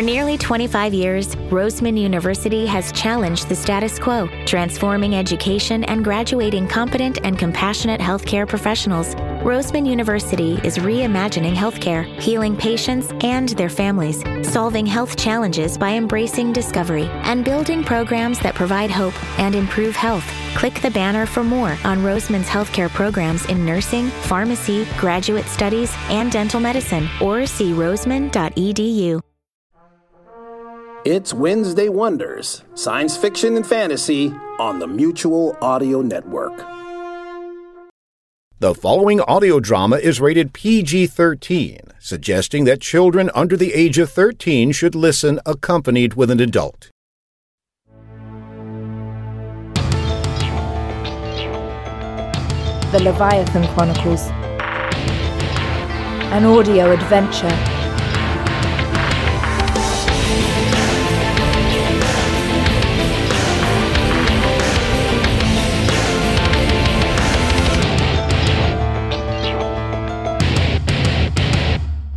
For nearly 25 years, Roseman University has challenged the status quo, transforming education and graduating competent and compassionate healthcare professionals. Roseman University is reimagining healthcare, healing patients and their families, solving health challenges by embracing discovery, and building programs that provide hope and improve health. Click the banner for more on Roseman's healthcare programs in nursing, pharmacy, graduate studies, and dental medicine, or see roseman.edu. It's Wednesday Wonders, science fiction and fantasy on the Mutual Audio Network. The following audio drama is rated PG 13, suggesting that children under the age of 13 should listen accompanied with an adult. The Leviathan Chronicles. An audio adventure.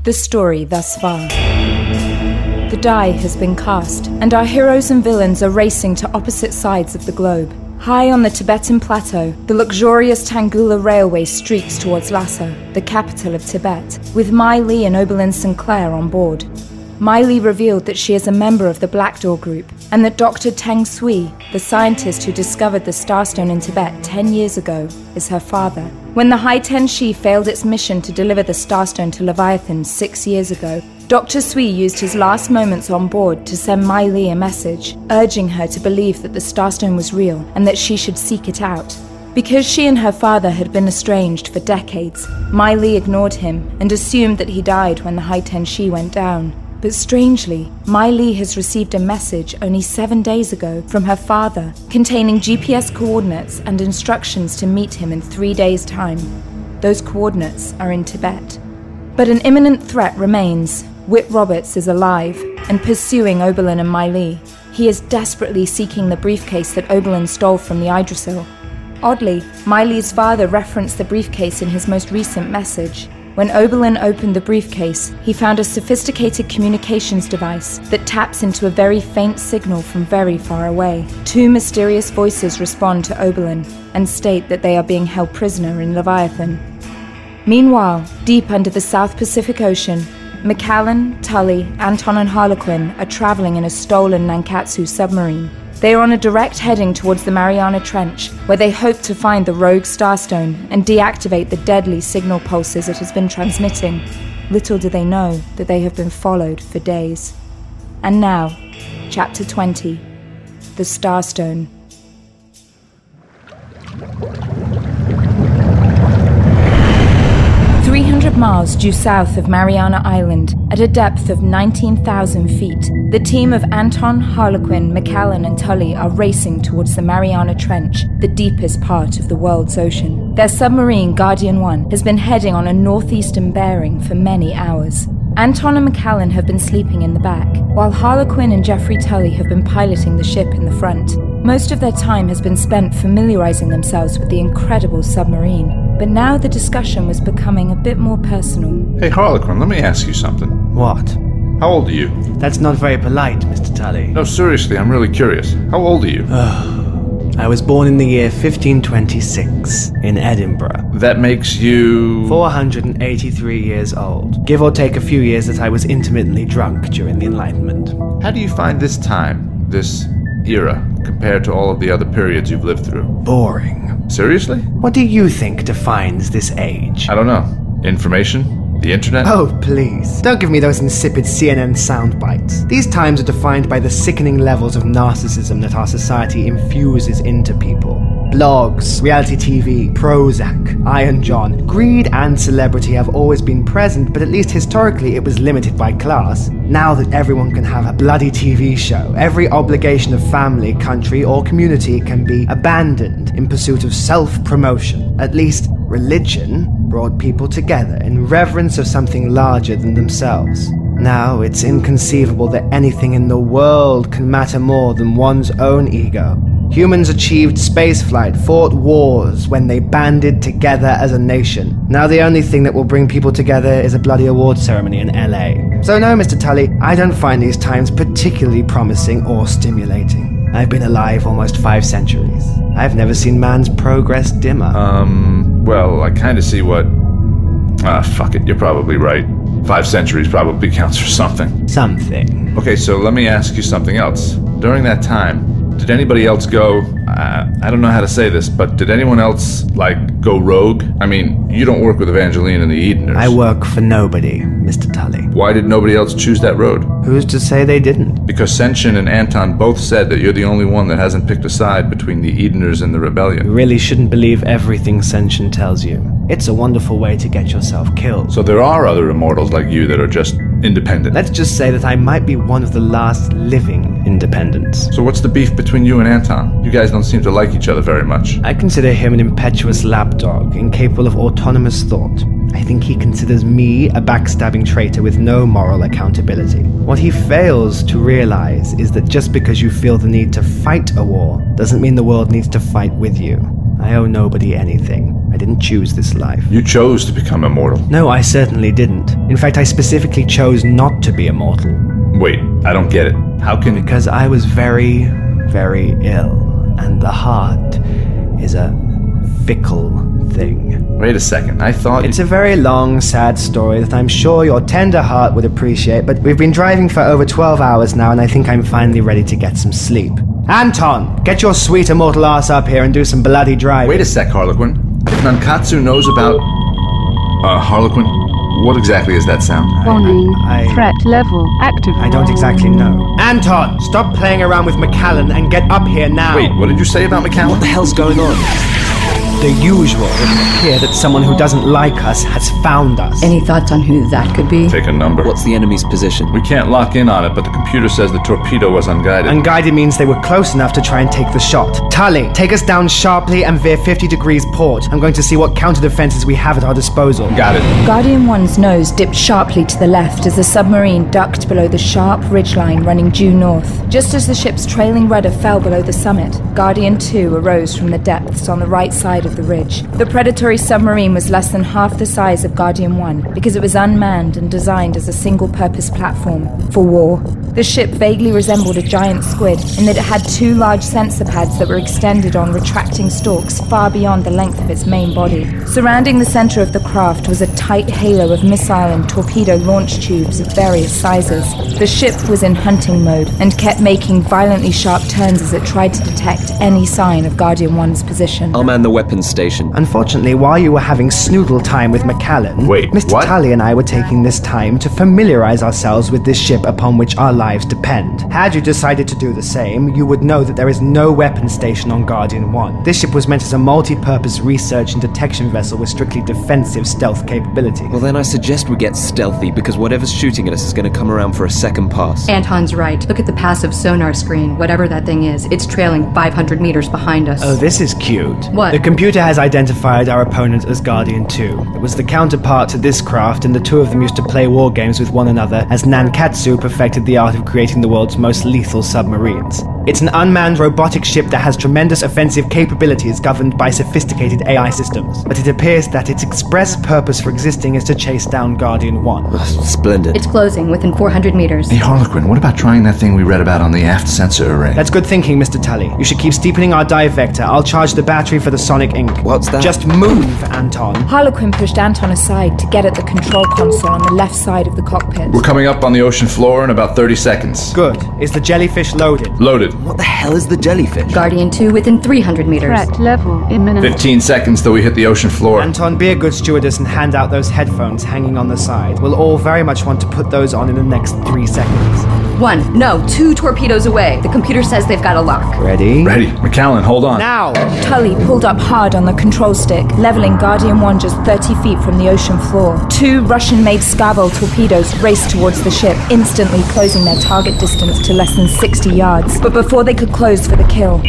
The story thus far. The die has been cast, and our heroes and villains are racing to opposite sides of the globe. High on the Tibetan plateau, the luxurious Tangula Railway streaks towards Lhasa, the capital of Tibet, with Mai Li and Oberlin Sinclair on board. Li revealed that she is a member of the Black Door Group, and that Dr. Teng Sui, the scientist who discovered the Starstone in Tibet 10 years ago, is her father. When the High Ten Shi failed its mission to deliver the Starstone to Leviathan six years ago, Dr. Sui used his last moments on board to send Li a message, urging her to believe that the Starstone was real and that she should seek it out. Because she and her father had been estranged for decades, Li ignored him and assumed that he died when the High Ten Shi went down. But strangely, Li has received a message only seven days ago from her father containing GPS coordinates and instructions to meet him in three days' time. Those coordinates are in Tibet. But an imminent threat remains. Whit Roberts is alive and pursuing Oberlin and Li. He is desperately seeking the briefcase that Oberlin stole from the Yggdrasil. Oddly, Mai Li's father referenced the briefcase in his most recent message. When Oberlin opened the briefcase, he found a sophisticated communications device that taps into a very faint signal from very far away. Two mysterious voices respond to Oberlin and state that they are being held prisoner in Leviathan. Meanwhile, deep under the South Pacific Ocean, Macallan, Tully, Anton, and Harlequin are traveling in a stolen Nankatsu submarine. They are on a direct heading towards the Mariana Trench, where they hope to find the rogue Starstone and deactivate the deadly signal pulses it has been transmitting. Little do they know that they have been followed for days. And now, Chapter 20 The Starstone. 300 miles due south of Mariana Island, at a depth of 19,000 feet, the team of Anton, Harlequin, Macallan, and Tully are racing towards the Mariana Trench, the deepest part of the world's ocean. Their submarine, Guardian 1, has been heading on a northeastern bearing for many hours. Anton and Macallan have been sleeping in the back, while Harlequin and Jeffrey Tully have been piloting the ship in the front. Most of their time has been spent familiarizing themselves with the incredible submarine, but now the discussion was becoming a bit more personal. Hey, Harlequin, let me ask you something. What? How old are you? That's not very polite, Mr. Tully. No, seriously, I'm really curious. How old are you? I was born in the year 1526 in Edinburgh. that makes you. 483 years old. Give or take a few years that I was intermittently drunk during the Enlightenment. How do you find this time, this era, compared to all of the other periods you've lived through? Boring. Seriously? What do you think defines this age? I don't know. Information? The internet? Oh, please. Don't give me those insipid CNN sound bites. These times are defined by the sickening levels of narcissism that our society infuses into people. Blogs, reality TV, Prozac, Iron John. Greed and celebrity have always been present, but at least historically it was limited by class. Now that everyone can have a bloody TV show, every obligation of family, country, or community can be abandoned in pursuit of self promotion. At least, religion brought people together in reverence of something larger than themselves. Now it's inconceivable that anything in the world can matter more than one's own ego. Humans achieved spaceflight, fought wars when they banded together as a nation. Now the only thing that will bring people together is a bloody award ceremony in LA. So no, Mr. Tully, I don't find these times particularly promising or stimulating. I've been alive almost five centuries. I've never seen man's progress dimmer. Um, well, I kind of see what. Ah, fuck it, you're probably right. Five centuries probably counts for something. Something. Okay, so let me ask you something else. During that time, did anybody else go? Uh, I don't know how to say this, but did anyone else like go rogue? I mean, you don't work with Evangeline and the Edeners. I work for nobody, Mr. Tully. Why did nobody else choose that road? Who's to say they didn't? Because Senshin and Anton both said that you're the only one that hasn't picked a side between the Edeners and the Rebellion. You really shouldn't believe everything Senshin tells you. It's a wonderful way to get yourself killed. So there are other immortals like you that are just independent. Let's just say that I might be one of the last living independents. so what's the beef between you and Anton? You guys don't seem to like each other very much. I consider him an impetuous lapdog, incapable of autonomous thought. I think he considers me a backstabbing traitor with no moral accountability. What he fails to realize is that just because you feel the need to fight a war doesn't mean the world needs to fight with you. I owe nobody anything. I didn't choose this life. You chose to become immortal. No, I certainly didn't. In fact, I specifically chose not to be immortal. Wait, I don't get it. How can Because I was very, very ill, and the heart is a fickle thing. Wait a second. I thought It's a very long, sad story that I'm sure your tender heart would appreciate, but we've been driving for over 12 hours now, and I think I'm finally ready to get some sleep. Anton, get your sweet immortal ass up here and do some bloody driving. Wait a sec, Harlequin. If Nankatsu knows about. Uh, Harlequin, what exactly is that sound? Warning. I- Threat level active. I don't exactly know. Anton, stop playing around with Macallan and get up here now. Wait, what did you say about Macallan? What the hell's going on? The usual. It would appear that someone who doesn't like us has found us. Any thoughts on who that could be? Take a number. What's the enemy's position? We can't lock in on it, but the computer says the torpedo was unguided. Unguided means they were close enough to try and take the shot. Tully, take us down sharply and veer 50 degrees port. I'm going to see what counter defenses we have at our disposal. Got it. Guardian 1's nose dipped sharply to the left as the submarine ducked below the sharp ridgeline running due north. Just as the ship's trailing rudder fell below the summit, Guardian 2 arose from the depths on the right side of the ridge. The predatory submarine was less than half the size of Guardian 1 because it was unmanned and designed as a single purpose platform for war. The ship vaguely resembled a giant squid in that it had two large sensor pads that were extended on retracting stalks far beyond the length of its main body. Surrounding the center of the craft was a tight halo of missile and torpedo launch tubes of various sizes. The ship was in hunting mode and kept making violently sharp turns as it tried to detect any sign of Guardian 1's position. I'll man the weapons station. Unfortunately, while you were having snoodle time with Macallan, Wait, Mr. what? Tully and I were taking this time to familiarize ourselves with this ship upon which our lives depend. Had you decided to do the same, you would know that there is no weapon station on Guardian 1. This ship was meant as a multi-purpose research and detection vessel with strictly defensive stealth capability. Well, then I suggest we get stealthy because whatever's shooting at us is going to come around for a second pass. Anton's right. Look at the passive sonar screen. Whatever that thing is, it's trailing 500 meters behind us. Oh, this is cute. What? The computer has identified our opponent as Guardian 2. It was the counterpart to this craft, and the two of them used to play war games with one another as Nankatsu perfected the art of creating the world's most lethal submarines. It's an unmanned robotic ship that has tremendous offensive capabilities governed by sophisticated AI systems. But it appears that its express purpose for existing is to chase down Guardian 1. Splendid. It's closing within 400 meters. Hey, Harlequin, what about trying that thing we read about on the aft sensor array? That's good thinking, Mr. Tully. You should keep steepening our dive vector. I'll charge the battery for the sonic ink. What's that? Just move, Anton. Harlequin pushed Anton aside to get at the control console on the left side of the cockpit. We're coming up on the ocean floor in about 30 seconds. Good. Is the jellyfish loaded? Loaded. What the hell is the jellyfish? Guardian 2 within 300 meters. Threat level imminent. 15 seconds till we hit the ocean floor. Anton, be a good stewardess and hand out those headphones hanging on the side. We'll all very much want to put those on in the next three seconds. One, no, two torpedoes away. The computer says they've got a lock. Ready? Ready. Macallan, hold on. Now! Tully pulled up hard on the control stick, leveling Guardian 1 just 30 feet from the ocean floor. Two Russian made Shkval torpedoes raced towards the ship, instantly closing their target distance to less than 60 yards. But before they could close for the kill,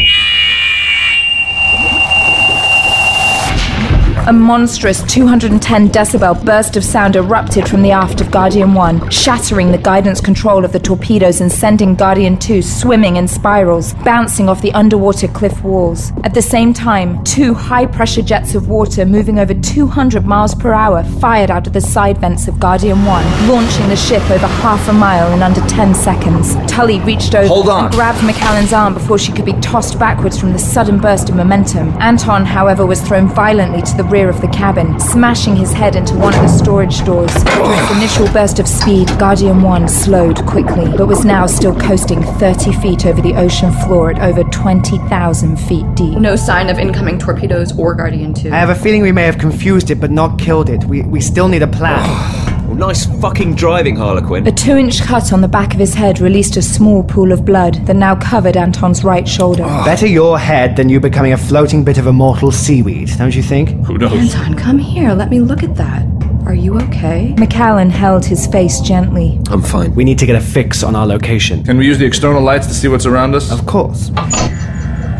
A monstrous 210 decibel burst of sound erupted from the aft of Guardian 1, shattering the guidance control of the torpedoes and sending Guardian 2 swimming in spirals, bouncing off the underwater cliff walls. At the same time, two high pressure jets of water moving over 200 miles per hour fired out of the side vents of Guardian 1, launching the ship over half a mile in under 10 seconds. Tully reached over Hold on. and grabbed Macallan's arm before she could be tossed backwards from the sudden burst of momentum. Anton, however, was thrown violently to the rear of the cabin, smashing his head into one of the storage doors. With its initial burst of speed, Guardian 1 slowed quickly, but was now still coasting 30 feet over the ocean floor at over 20,000 feet deep. No sign of incoming torpedoes or Guardian 2. I have a feeling we may have confused it but not killed it. We, we still need a plan. Well, nice fucking driving, Harlequin. A two inch cut on the back of his head released a small pool of blood that now covered Anton's right shoulder. Ah. Better your head than you becoming a floating bit of immortal seaweed, don't you think? Who knows? Anton, come here. Let me look at that. Are you okay? Macallan held his face gently. I'm fine. We need to get a fix on our location. Can we use the external lights to see what's around us? Of course.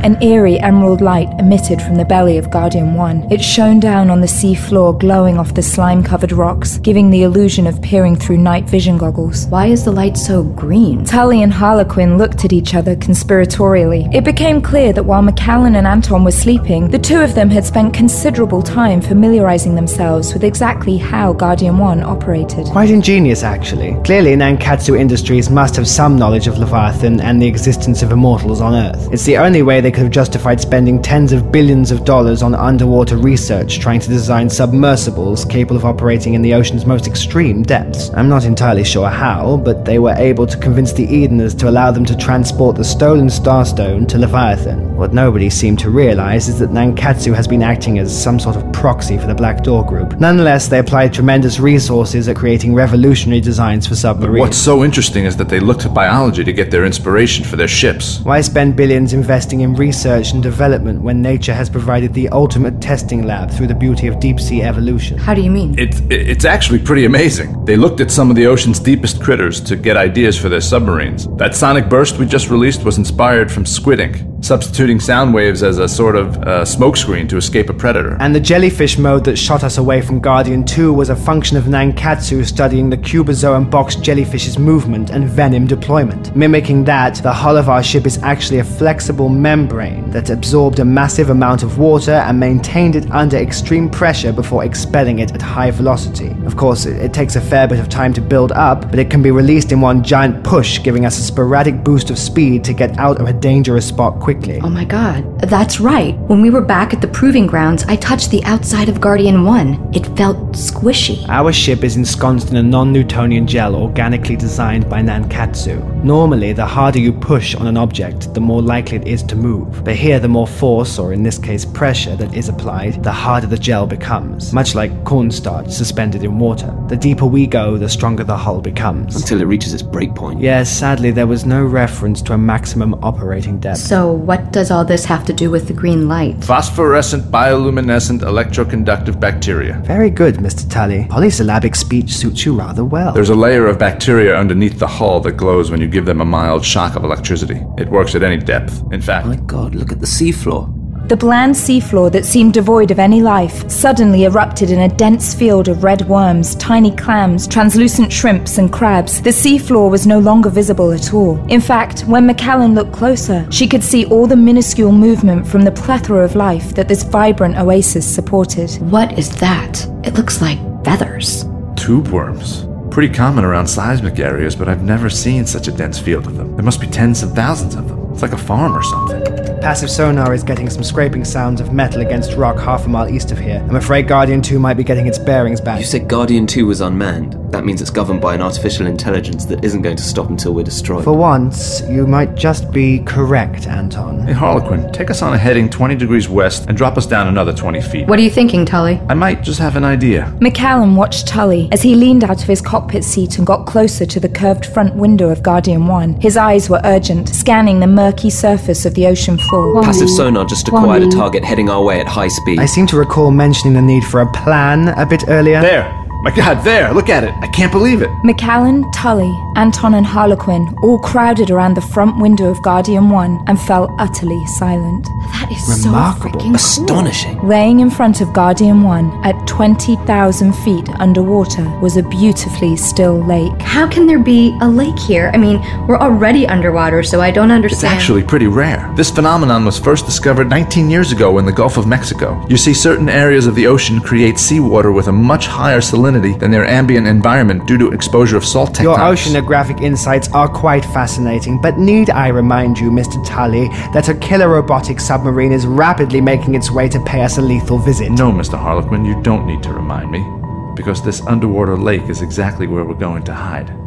An eerie emerald light emitted from the belly of Guardian 1. It shone down on the sea floor, glowing off the slime covered rocks, giving the illusion of peering through night vision goggles. Why is the light so green? Tully and Harlequin looked at each other conspiratorially. It became clear that while Macallan and Anton were sleeping, the two of them had spent considerable time familiarizing themselves with exactly how Guardian 1 operated. Quite ingenious, actually. Clearly, Nankatsu Industries must have some knowledge of Leviathan and the existence of immortals on Earth. It's the only way they could have justified spending tens of billions of dollars on underwater research trying to design submersibles capable of operating in the ocean's most extreme depths. I'm not entirely sure how, but they were able to convince the Edeners to allow them to transport the stolen Starstone to Leviathan. What nobody seemed to realize is that Nankatsu has been acting as some sort of proxy for the Black Door Group. Nonetheless, they applied tremendous resources at creating revolutionary designs for submarines. What's so interesting is that they looked to biology to get their inspiration for their ships. Why spend billions investing in research and development when nature has provided the ultimate testing lab through the beauty of deep sea evolution? How do you mean? It's it's actually pretty amazing. They looked at some of the ocean's deepest critters to get ideas for their submarines. That sonic burst we just released was inspired from squid ink, substituting sound waves as a sort of uh, smokescreen to escape a predator. And the jellyfish mode that shot us away from Guardian 2 was a function of Nankatsu studying the cubozoan box jellyfish's movement and venom deployment. Mimicking that, the hull of our ship is actually a flexible membrane that absorbed a massive amount of water and maintained it under extreme pressure before expelling it at high velocity. Of course, it, it takes a fair bit of time to build up, but it can be released in one giant push, giving us a sporadic boost of speed to get out of a dangerous spot quickly. Oh my god. That's right. When we were back at the proving grounds, I touched the outside of Guardian 1. It felt squishy. Our ship is ensconced in a non Newtonian gel organically designed by Nankatsu. Normally, the harder you push on an object, the more likely it is to move. But here, the more force, or in this case pressure, that is applied, the harder the gel becomes. Much like cornstarch suspended in water. The deeper we go, the stronger the hull becomes. Until it reaches its breakpoint. Yes, sadly, there was no reference to a maximum operating depth. So, what does all this have to do with the green light? Phosphorescent bioluminescent electroconductive bacteria. Very good, Mr. Tully. Polysyllabic speech suits you rather well. There's a layer of bacteria underneath the hull that glows when you give them a mild shock of electricity. It works at any depth. In fact, My god, look at the seafloor. The bland seafloor that seemed devoid of any life suddenly erupted in a dense field of red worms, tiny clams, translucent shrimps, and crabs. The seafloor was no longer visible at all. In fact, when Macallan looked closer, she could see all the minuscule movement from the plethora of life that this vibrant oasis supported. What is that? It looks like feathers. tube worms. Pretty common around seismic areas, but I've never seen such a dense field of them. There must be tens of thousands of them. It's like a farm or something. Passive sonar is getting some scraping sounds of metal against rock half a mile east of here. I'm afraid Guardian 2 might be getting its bearings back. You said Guardian 2 was unmanned. That means it's governed by an artificial intelligence that isn't going to stop until we're destroyed. For once, you might just be correct, Anton. Hey, Harlequin, take us on a heading 20 degrees west and drop us down another 20 feet. What are you thinking, Tully? I might just have an idea. McCallum watched Tully as he leaned out of his cockpit seat and got closer to the curved front window of Guardian 1. His eyes were urgent, scanning the murky surface of the ocean floor. Passive sonar just acquired a target heading our way at high speed. I seem to recall mentioning the need for a plan a bit earlier. There! My god, there! Look at it! I can't believe it! Macallan, Tully, Anton and Harlequin all crowded around the front window of Guardian 1 and fell utterly silent. That is Remarkable. so freaking Astonishing. Laying in front of Guardian 1 at 20,000 feet underwater was a beautifully still lake. How can there be a lake here? I mean, we're already underwater, so I don't understand. It's actually pretty rare. This phenomenon was first discovered 19 years ago in the Gulf of Mexico. You see, certain areas of the ocean create seawater with a much higher salinity than their ambient environment due to exposure of salt Your tectonics. oceanographic insights are quite fascinating, but need I remind you, Mr. Tully, that a killer robotic submarine is rapidly making its way to pay us a lethal visit? No, Mr. Harlequin, you don't need to remind me. Because this underwater lake is exactly where we're going to hide.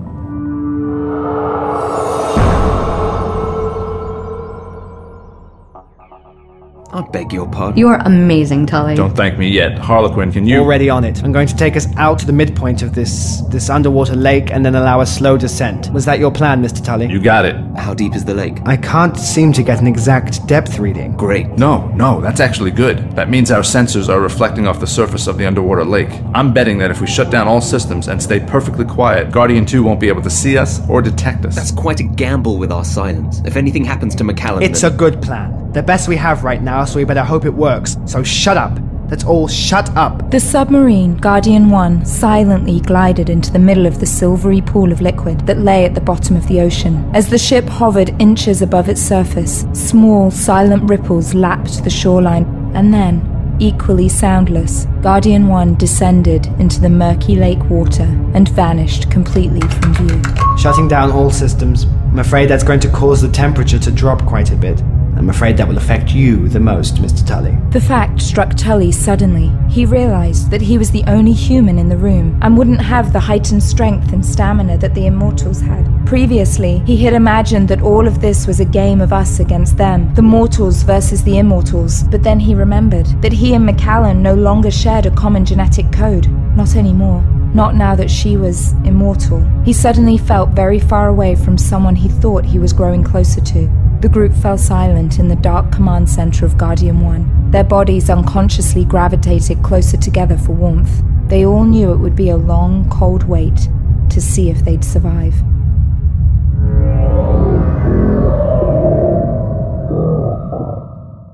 I beg your pardon. You are amazing, Tully. Don't thank me yet. Harlequin, can you. Already on it. I'm going to take us out to the midpoint of this this underwater lake and then allow a slow descent. Was that your plan, Mr. Tully? You got it. How deep is the lake? I can't seem to get an exact depth reading. Great. No, no, that's actually good. That means our sensors are reflecting off the surface of the underwater lake. I'm betting that if we shut down all systems and stay perfectly quiet, Guardian 2 won't be able to see us or detect us. That's quite a gamble with our silence. If anything happens to McCallum, It's a good plan. The best we have right now, so we better hope it works. So shut up. Let's all shut up. The submarine, Guardian 1, silently glided into the middle of the silvery pool of liquid that lay at the bottom of the ocean. As the ship hovered inches above its surface, small, silent ripples lapped the shoreline, and then, equally soundless, Guardian 1 descended into the murky lake water and vanished completely from view. Shutting down all systems. I'm afraid that's going to cause the temperature to drop quite a bit. I'm afraid that will affect you the most, Mr. Tully. The fact struck Tully suddenly. He realized that he was the only human in the room and wouldn't have the heightened strength and stamina that the immortals had. Previously, he had imagined that all of this was a game of us against them, the mortals versus the immortals, but then he remembered that he and Macallan no longer shared a common genetic code. Not anymore. Not now that she was immortal. He suddenly felt very far away from someone he thought he was growing closer to. The group fell silent in the dark command center of Guardian 1. Their bodies unconsciously gravitated closer together for warmth. They all knew it would be a long, cold wait to see if they'd survive.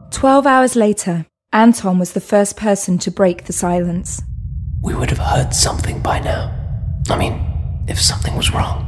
Twelve hours later, Anton was the first person to break the silence. We would have heard something by now. I mean, if something was wrong.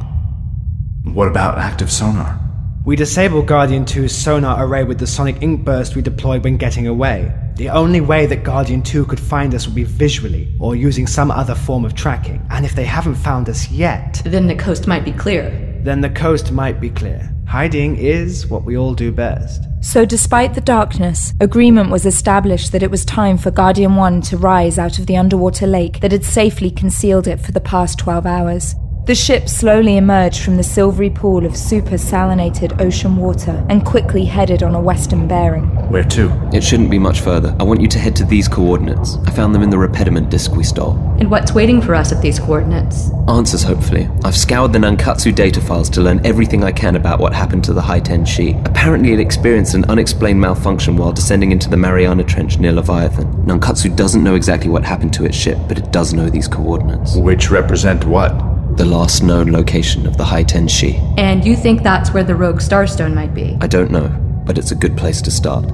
What about active sonar? We disabled Guardian 2's sonar array with the sonic ink burst we deployed when getting away. The only way that Guardian 2 could find us would be visually, or using some other form of tracking. And if they haven't found us yet, Then the coast might be clear. then the coast might be clear. Hiding is what we all do best. So, despite the darkness, agreement was established that it was time for Guardian 1 to rise out of the underwater lake that had safely concealed it for the past 12 hours. The ship slowly emerged from the silvery pool of super salinated ocean water and quickly headed on a western bearing. Where to? It shouldn't be much further. I want you to head to these coordinates. I found them in the repediment disk we stole. And what's waiting for us at these coordinates? Answers, hopefully. I've scoured the Nankatsu data files to learn everything I can about what happened to the High Ten Shi. Apparently, it experienced an unexplained malfunction while descending into the Mariana Trench near Leviathan. Nankatsu doesn't know exactly what happened to its ship, but it does know these coordinates. Which represent what? The last known location of the High Ten Shi. And you think that's where the rogue starstone might be? I don't know, but it's a good place to start.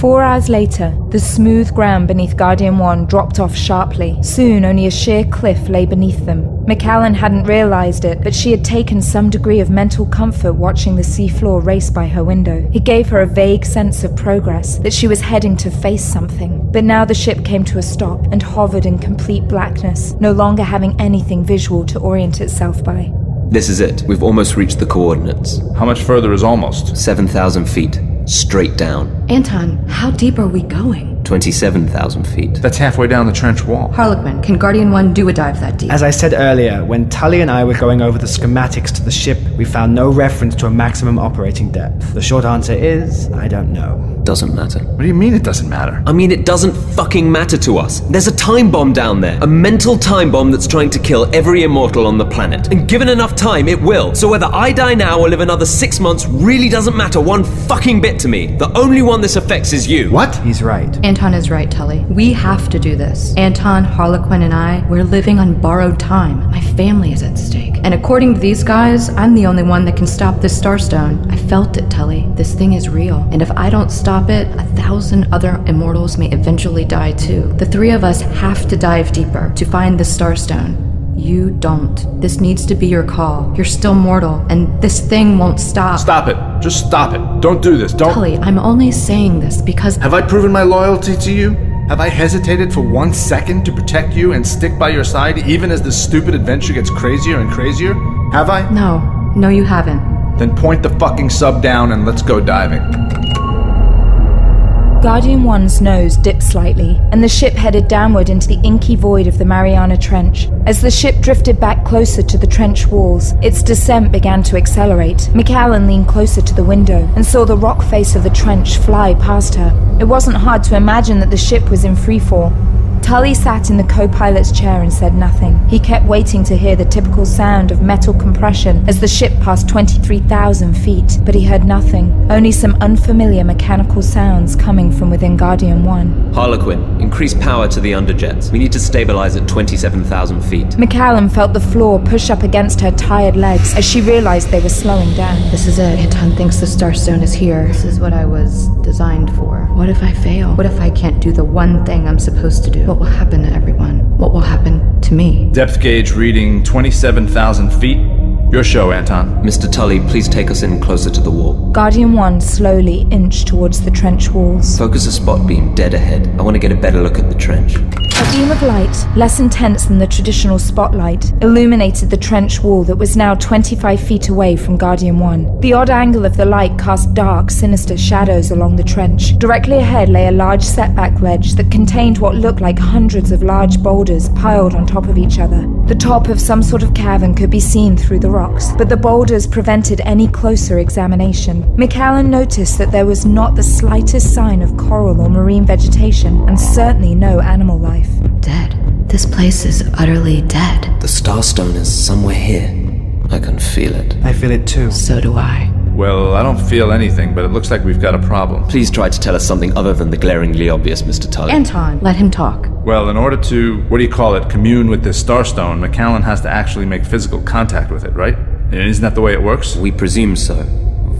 Four hours later, the smooth ground beneath Guardian 1 dropped off sharply. Soon, only a sheer cliff lay beneath them. Macallan hadn't realized it, but she had taken some degree of mental comfort watching the seafloor race by her window. It gave her a vague sense of progress, that she was heading to face something. But now the ship came to a stop and hovered in complete blackness, no longer having anything visual to orient itself by. This is it. We've almost reached the coordinates. How much further is almost? 7,000 feet. Straight down. Anton, how deep are we going? 27,000 feet. That's halfway down the trench wall. Harlequin, can Guardian 1 do a dive that deep? As I said earlier, when Tully and I were going over the schematics to the ship, We found no reference to a maximum operating depth. The short answer is I don't know. Doesn't matter. What do you mean it doesn't matter? I mean, it doesn't fucking matter to us. There's a time bomb down there. A mental time bomb that's trying to kill every immortal on the planet. And given enough time, it will. So whether I die now or live another six months really doesn't matter one fucking bit to me. The only one this affects is you. What? He's right. Anton is right, Tully. We have to do this. Anton, Harlequin, and I, we're living on borrowed time. My family is at stake. And according to these guys, I'm the only one that can stop this Starstone. I felt it, Tully. This thing is real. And if I don't stop it, a thousand other immortals may eventually die too. The three of us have to dive deeper to find the Starstone. You don't. This needs to be your call. You're still mortal, and this thing won't stop. Stop it. Just stop it. Don't do this. Don't. Tully, I'm only saying this because. Have I proven my loyalty to you? Have I hesitated for one second to protect you and stick by your side even as this stupid adventure gets crazier and crazier? Have I? No. No, you haven't. Then point the fucking sub down and let's go diving. Guardian 1's nose dipped slightly, and the ship headed downward into the inky void of the Mariana Trench. As the ship drifted back closer to the trench walls, its descent began to accelerate. Macallan leaned closer to the window and saw the rock face of the trench fly past her. It wasn't hard to imagine that the ship was in freefall. Tully sat in the co pilot's chair and said nothing. He kept waiting to hear the typical sound of metal compression as the ship passed 23,000 feet, but he heard nothing, only some unfamiliar mechanical sounds coming from within Guardian 1. Harlequin, increase power to the underjets. We need to stabilize at 27,000 feet. McCallum felt the floor push up against her tired legs as she realized they were slowing down. This is it. Anton thinks the Starstone is here. This is what I was designed for. What if I fail? What if I can't do the one thing I'm supposed to do? What will happen to everyone? What will happen to me? Depth gauge reading 27,000 feet. Your show, Anton. Mr. Tully, please take us in closer to the wall. Guardian 1 slowly inched towards the trench walls. Focus a spot beam dead ahead. I want to get a better look at the trench. A beam of light, less intense than the traditional spotlight, illuminated the trench wall that was now 25 feet away from Guardian 1. The odd angle of the light cast dark, sinister shadows along the trench. Directly ahead lay a large setback ledge that contained what looked like hundreds of large boulders piled on top of each other. The top of some sort of cavern could be seen through the rocks, but the boulders prevented any closer examination. Macallan noticed that there was not the slightest sign of coral or marine vegetation, and certainly no animal life. Dead. This place is utterly dead. The Starstone is somewhere here. I can feel it. I feel it too. So do I. Well, I don't feel anything, but it looks like we've got a problem. Please try to tell us something other than the glaringly obvious, Mr. Tully. Anton, let him talk. Well, in order to, what do you call it, commune with this Starstone, Macallan has to actually make physical contact with it, right? Isn't that the way it works? We presume so.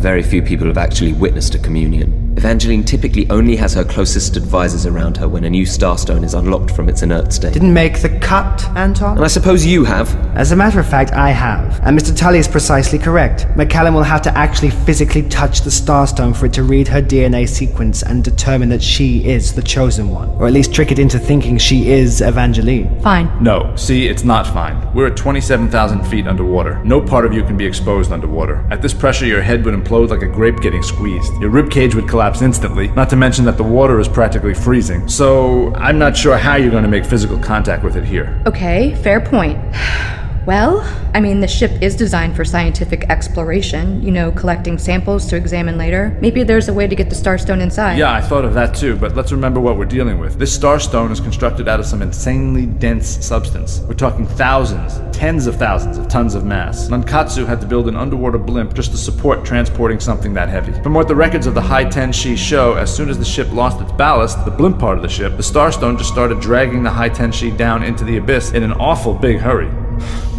Very few people have actually witnessed a communion. Evangeline typically only has her closest advisors around her when a new starstone is unlocked from its inert state. Didn't make the cut, Anton? And I suppose you have. As a matter of fact, I have. And Mr. Tully is precisely correct. McCallum will have to actually physically touch the Starstone for it to read her DNA sequence and determine that she is the chosen one. Or at least trick it into thinking she is Evangeline. Fine. No, see, it's not fine. We're at 27,000 feet underwater. No part of you can be exposed underwater. At this pressure, your head would implode like a grape getting squeezed. Your rib cage would collapse instantly, not to mention that the water is practically freezing. So, I'm not sure how you're going to make physical contact with it here. Okay, fair point. Well, I mean, the ship is designed for scientific exploration, you know, collecting samples to examine later. Maybe there's a way to get the Starstone inside. Yeah, I thought of that too, but let's remember what we're dealing with. This starstone is constructed out of some insanely dense substance. We're talking thousands, tens of thousands of tons of mass. Nankatsu had to build an underwater blimp just to support transporting something that heavy. From what the records of the High Tenshi show, as soon as the ship lost its ballast, the blimp part of the ship, the starstone just started dragging the High Tenshi down into the abyss in an awful big hurry.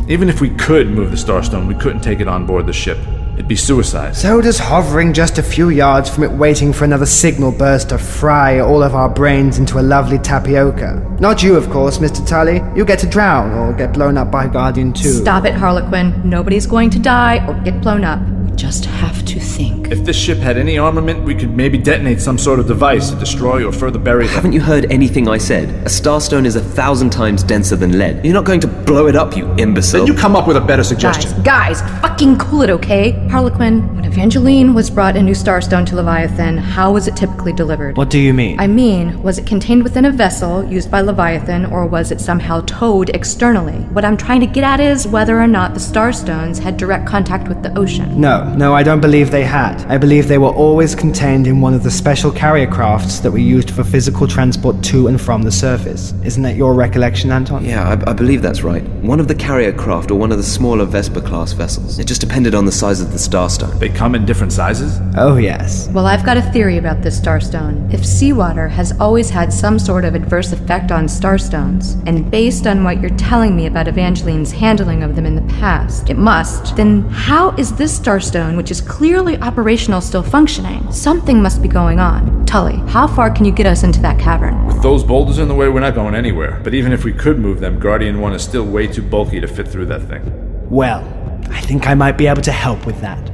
Even if we could move the Starstone, we couldn't take it on board the ship. It'd be suicide. So does hovering just a few yards from it waiting for another signal burst to fry all of our brains into a lovely tapioca. Not you, of course, Mr. Tully. You get to drown or get blown up by Guardian 2. Stop it, Harlequin. Nobody's going to die or get blown up. We just have to think. If this ship had any armament, we could maybe detonate some sort of device to destroy or further bury them. Haven't you heard anything I said? A starstone is a thousand times denser than lead. You're not going to blow it up, you imbecile. Then you come up with a better suggestion. Guys, guys, fucking cool it, okay? Harlequin, when Evangeline was brought a new starstone to Leviathan. How was it typically delivered? What do you mean? I mean, was it contained within a vessel used by Leviathan, or was it somehow towed externally? What I'm trying to get at is whether or not the starstones had direct contact with the ocean. No, no, I don't believe they had. I believe they were always contained in one of the special carrier crafts that were used for physical transport to and from the surface. Isn't that your recollection, Anton? Yeah, I, I believe that's right. One of the carrier craft or one of the smaller Vespa class vessels. It just depended on the size of the starstone. They come in different sizes? Oh, yes. Well, I've got a theory about this starstone. If seawater has always had some sort of adverse effect on starstones, and based on what you're telling me about Evangeline's handling of them in the past, it must, then how is this starstone, which is clearly operational, still functioning? Something must be going on. Tully, how far can you get us into that cavern? With those boulders in the way, we're not going anywhere. But even if we could move them, Guardian 1 is still way too bulky to fit through that thing. Well, I think I might be able to help with that.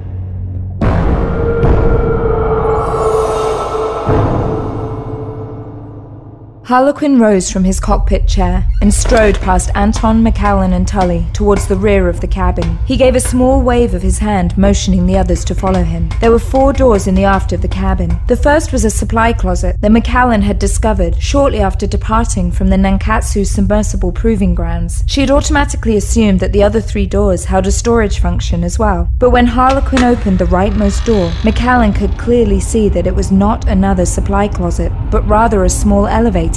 Harlequin rose from his cockpit chair and strode past Anton, Macallan, and Tully towards the rear of the cabin. He gave a small wave of his hand, motioning the others to follow him. There were four doors in the aft of the cabin. The first was a supply closet that Macallan had discovered shortly after departing from the Nankatsu submersible proving grounds. She had automatically assumed that the other three doors held a storage function as well. But when Harlequin opened the rightmost door, Macallan could clearly see that it was not another supply closet, but rather a small elevator.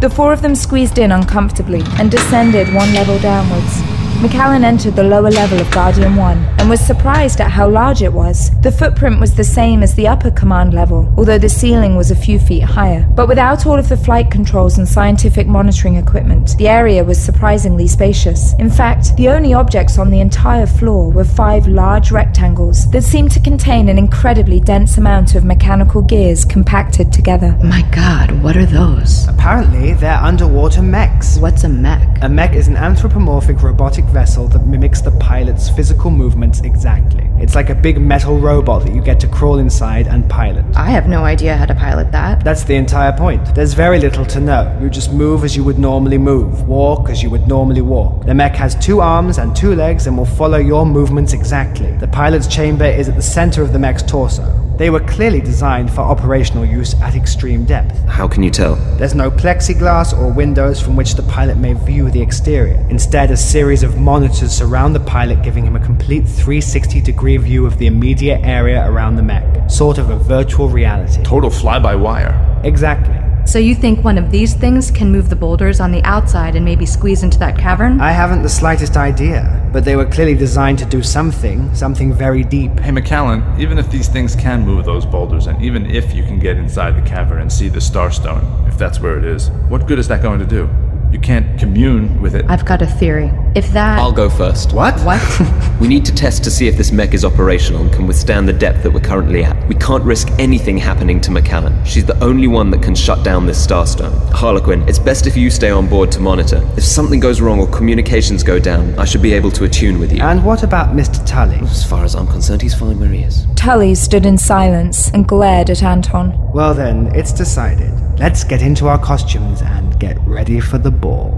The four of them squeezed in uncomfortably and descended one level downwards. Macallan entered the lower level of Guardian 1 and was surprised at how large it was. The footprint was the same as the upper command level, although the ceiling was a few feet higher. But without all of the flight controls and scientific monitoring equipment, the area was surprisingly spacious. In fact, the only objects on the entire floor were five large rectangles that seemed to contain an incredibly dense amount of mechanical gears compacted together. My god, what are those? Apparently, they're underwater mechs. What's a mech? A mech is an anthropomorphic robotic vessel that mimics the pilot's physical movements exactly. It's like a big metal robot that you get to crawl inside and pilot. I have no idea how to pilot that. That's the entire point. There's very little to know. You just move as you would normally move, walk as you would normally walk. The mech has two arms and two legs and will follow your movements exactly. The pilot's chamber is at the center of the mech's torso. They were clearly designed for operational use at extreme depth. How can you tell? There's no plexiglass or windows from which the pilot may view the exterior. Instead, a series of monitors surround the pilot, giving him a complete 360 degree view of the immediate area around the mech. Sort of a virtual reality. Total fly by wire. Exactly. So you think one of these things can move the boulders on the outside and maybe squeeze into that cavern? I haven't the slightest idea, but they were clearly designed to do something, something very deep. Hey, Macallan, even if these things can move those boulders, and even if you can get inside the cavern and see the Starstone, if that's where it is, what good is that going to do? You can't commune with it. I've got a theory. If that. I'll go first. What? What? We need to test to see if this mech is operational and can withstand the depth that we're currently at. We can't risk anything happening to Macallan. She's the only one that can shut down this starstone. Harlequin, it's best if you stay on board to monitor. If something goes wrong or communications go down, I should be able to attune with you. And what about Mr. Tully? As far as I'm concerned, he's fine where he is. Tully stood in silence and glared at Anton. Well, then, it's decided. Let's get into our costumes and get ready for the ball.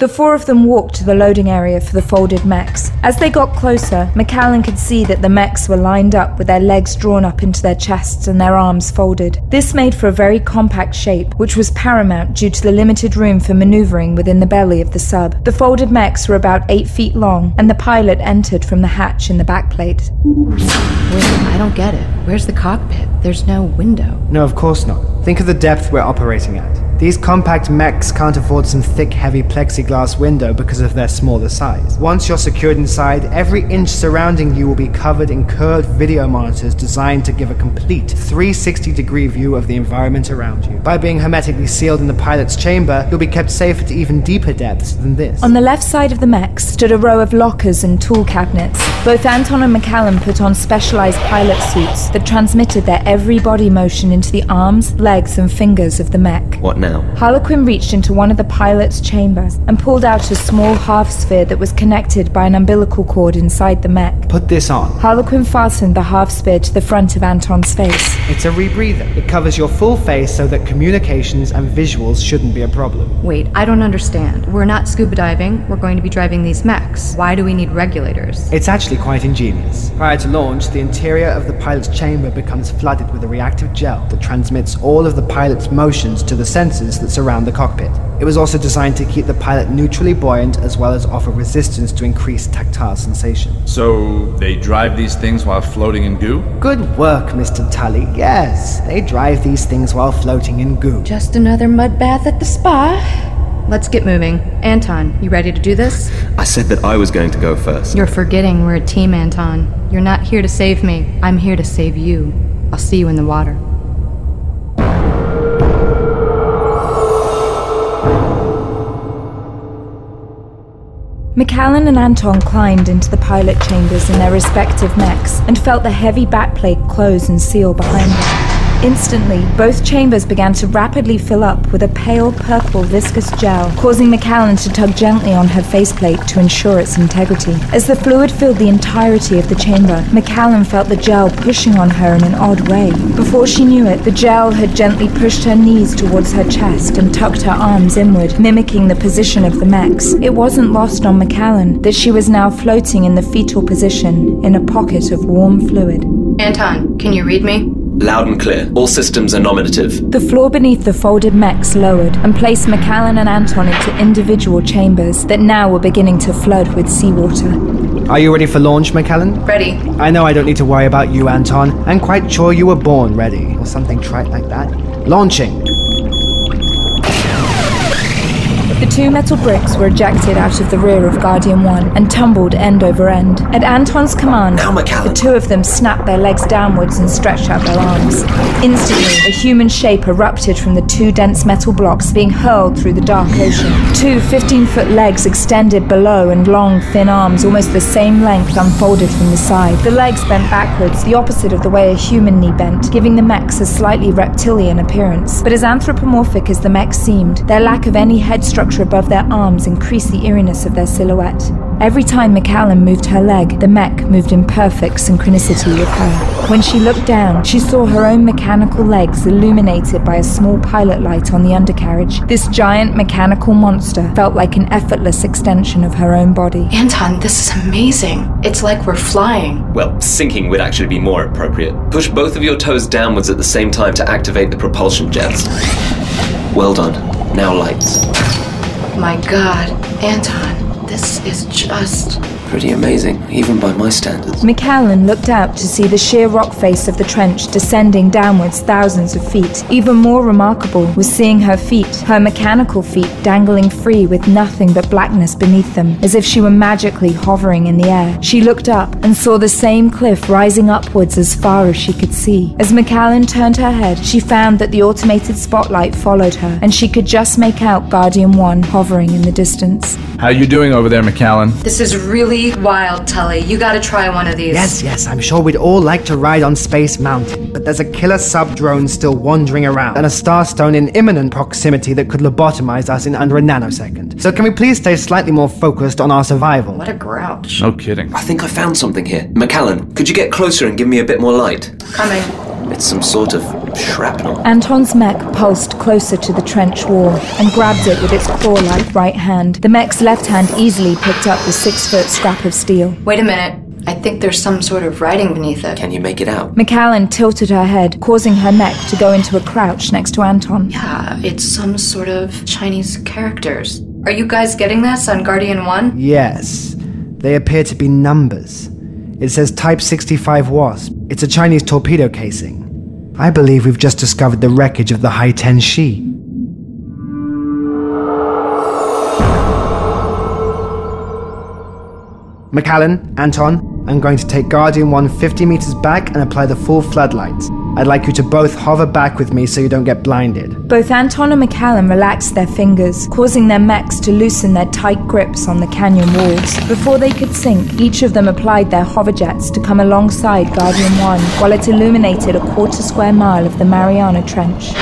The four of them walked to the loading area for the folded mechs. As they got closer, Macallan could see that the mechs were lined up with their legs drawn up into their chests and their arms folded. This made for a very compact shape, which was paramount due to the limited room for maneuvering within the belly of the sub. The folded mechs were about eight feet long, and the pilot entered from the hatch in the backplate. Wait, I don't get it. Where's the cockpit? There's no window. No, of course not. Think of the depth we're operating at. These compact mechs can't afford some thick, heavy plexiglass window because of their smaller size. Once you're secured inside, every inch surrounding you will be covered in curved video monitors designed to give a complete 360 degree view of the environment around you. By being hermetically sealed in the pilot's chamber, you'll be kept safe at even deeper depths than this. On the left side of the mechs stood a row of lockers and tool cabinets. Both Anton and Macallan put on specialized pilot suits that transmitted their every body motion into the arms, legs, and fingers of the mech. What now? Harlequin reached into one of the pilot's chambers and pulled out a small half sphere that was connected by an umbilical cord inside the mech. Put this on. Harlequin fastened the half sphere to the front of Anton's face. It's a rebreather. It covers your full face so that communications and visuals shouldn't be a problem. Wait, I don't understand. We're not scuba diving, we're going to be driving these mechs. Why do we need regulators? It's actually quite ingenious. Prior to launch, the interior of the pilot's chamber becomes flooded with a reactive gel that transmits all of the pilot's motions to the sensors that surround the cockpit. It was also designed to keep the pilot neutrally buoyant as well as offer resistance to increase tactile sensation. So they drive these things while floating in goo? Good work, Mr. Tully. Yes, they drive these things while floating in goo. Just another mud bath at the spa. Let's get moving. Anton, you ready to do this? I said that I was going to go first. You're forgetting we're a team, Anton. You're not here to save me. I'm here to save you. I'll see you in the water. Macallan and Anton climbed into the pilot chambers in their respective mechs and felt the heavy backplate close and seal behind them. Instantly, both chambers began to rapidly fill up with a pale purple viscous gel, causing Macallan to tug gently on her faceplate to ensure its integrity. As the fluid filled the entirety of the chamber, Macallan felt the gel pushing on her in an odd way. Before she knew it, the gel had gently pushed her knees towards her chest and tucked her arms inward, mimicking the position of the mechs. It wasn't lost on Macallan that she was now floating in the fetal position in a pocket of warm fluid. Anton, can you read me? Loud and clear. All systems are nominative. The floor beneath the folded mechs lowered and placed Macallan and Anton into individual chambers that now were beginning to flood with seawater. Are you ready for launch, Macallan? Ready. I know I don't need to worry about you, Anton. I'm quite sure you were born ready, or something trite like that. Launching. Two metal bricks were ejected out of the rear of Guardian 1 and tumbled end over end. At Anton's command, Now, the two of them snapped their legs downwards and stretched out their arms. Instantly, a human shape erupted from the two dense metal blocks being hurled through the dark ocean. Two 15 foot legs extended below and long, thin arms, almost the same length, unfolded from the side. The legs bent backwards, the opposite of the way a human knee bent, giving the mechs a slightly reptilian appearance. But as anthropomorphic as the mechs seemed, their lack of any head structure above their arms increased the eeriness of their silhouette. Every time Macallan moved her leg, the mech moved in perfect synchronicity with her. When she looked down, she saw her own mechanical legs illuminated by a small pilot light on the undercarriage. This giant mechanical monster felt like an effortless extension of her own body. Anton, this is amazing. It's like we're flying. Well, sinking would actually be more appropriate. Push both of your toes downwards at the same time to activate the propulsion jets. Well done. Now lights. My god, Anton, this is just. Pretty amazing, even by my standards. Macallan looked out to see the sheer rock face of the trench descending downwards thousands of feet. Even more remarkable was seeing her feet, her mechanical feet, dangling free with nothing but blackness beneath them, as if she were magically hovering in the air. She looked up and saw the same cliff rising upwards as far as she could see. As Macallan turned her head, she found that the automated spotlight followed her, and she could just make out Guardian 1 hovering in the distance. How are you doing over there, Macallan? This is really wild, Tully. You gotta try one of these. Yes, yes, I'm sure we'd all like to ride on Space Mountain, but there's a killer sub drone still wandering around, and a starstone in imminent proximity that could lobotomize us in under a nanosecond. So can we please stay slightly more focused on our survival? What a grouch. No kidding. I think I found something here. Macallan, could you get closer and give me a bit more light? Coming. It's some sort of shrapnel. Anton's mech pulsed closer to the trench wall and grabbed it with its claw-like right hand. The mech's left hand easily picked up the six-foot scrap of steel. Wait a minute. I think there's some sort of writing beneath it. Can you make it out? Macallan tilted her head, causing her mech to go into a crouch next to Anton. Yeah, it's some sort of Chinese characters. Are you guys getting this on Guardian 1? Yes, they appear to be numbers. It says Type 65 Wasp. It's a Chinese torpedo casing. I believe we've just discovered the wreckage of the Hai Ten Shi. Macallan, Anton, I'm going to take Guardian 1 50 meters back and apply the full floodlights. I'd like you to both hover back with me so you don't get blinded. Both Anton and Macallan relaxed their fingers, causing their mechs to loosen their tight grips on the canyon walls. Before they could sink, each of them applied their hoverjets to come alongside Guardian 1 while it illuminated a quarter square mile of the Mariana Trench.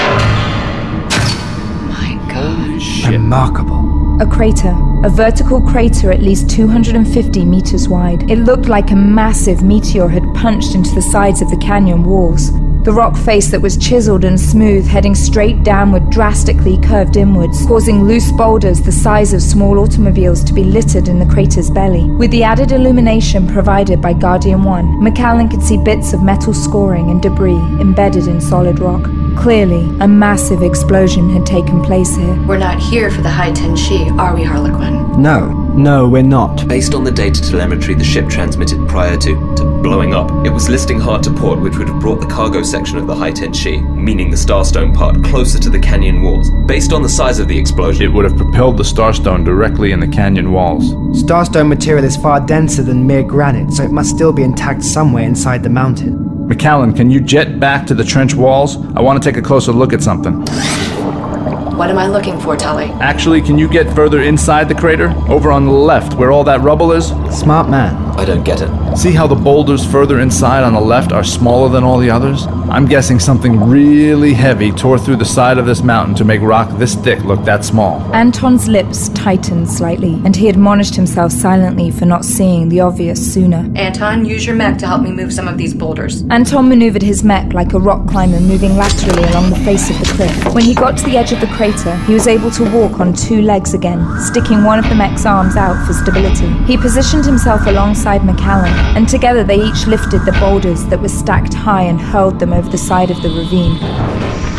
My gosh. Remarkable. A crater, a vertical crater at least 250 meters wide. It looked like a massive meteor had punched into the sides of the canyon walls. The rock face that was chiseled and smooth, heading straight downward, drastically curved inwards, causing loose boulders the size of small automobiles to be littered in the crater's belly. With the added illumination provided by Guardian 1, Macallan could see bits of metal scoring and debris embedded in solid rock. Clearly, a massive explosion had taken place here. We're not here for the high Tenshi, are we, Harlequin? No, no, we're not. Based on the data telemetry the ship transmitted prior to, to blowing up, it was listing hard to port, which would have brought the cargo section of the High Tenshi, meaning the Starstone part, closer to the canyon walls. Based on the size of the explosion, It would have propelled the Starstone directly in the canyon walls. Starstone material is far denser than mere granite, so it must still be intact somewhere inside the mountain. Macallan, can you jet back to the trench walls? I want to take a closer look at something. What am I looking for, Tully? Actually, can you get further inside the crater? Over on the left, where all that rubble is? Smart man. I don't get it. See how the boulders further inside on the left are smaller than all the others? I'm guessing something really heavy tore through the side of this mountain to make rock this thick look that small. Anton's lips tightened slightly, and he admonished himself silently for not seeing the obvious sooner. Anton, use your mech to help me move some of these boulders. Anton maneuvered his mech like a rock climber moving laterally along the face of the cliff. When he got to the edge of the crater, he was able to walk on two legs again, sticking one of the mech's arms out for stability. He positioned himself alongside Macallan, and together they each lifted the boulders that were stacked high and hurled them over the side of the ravine.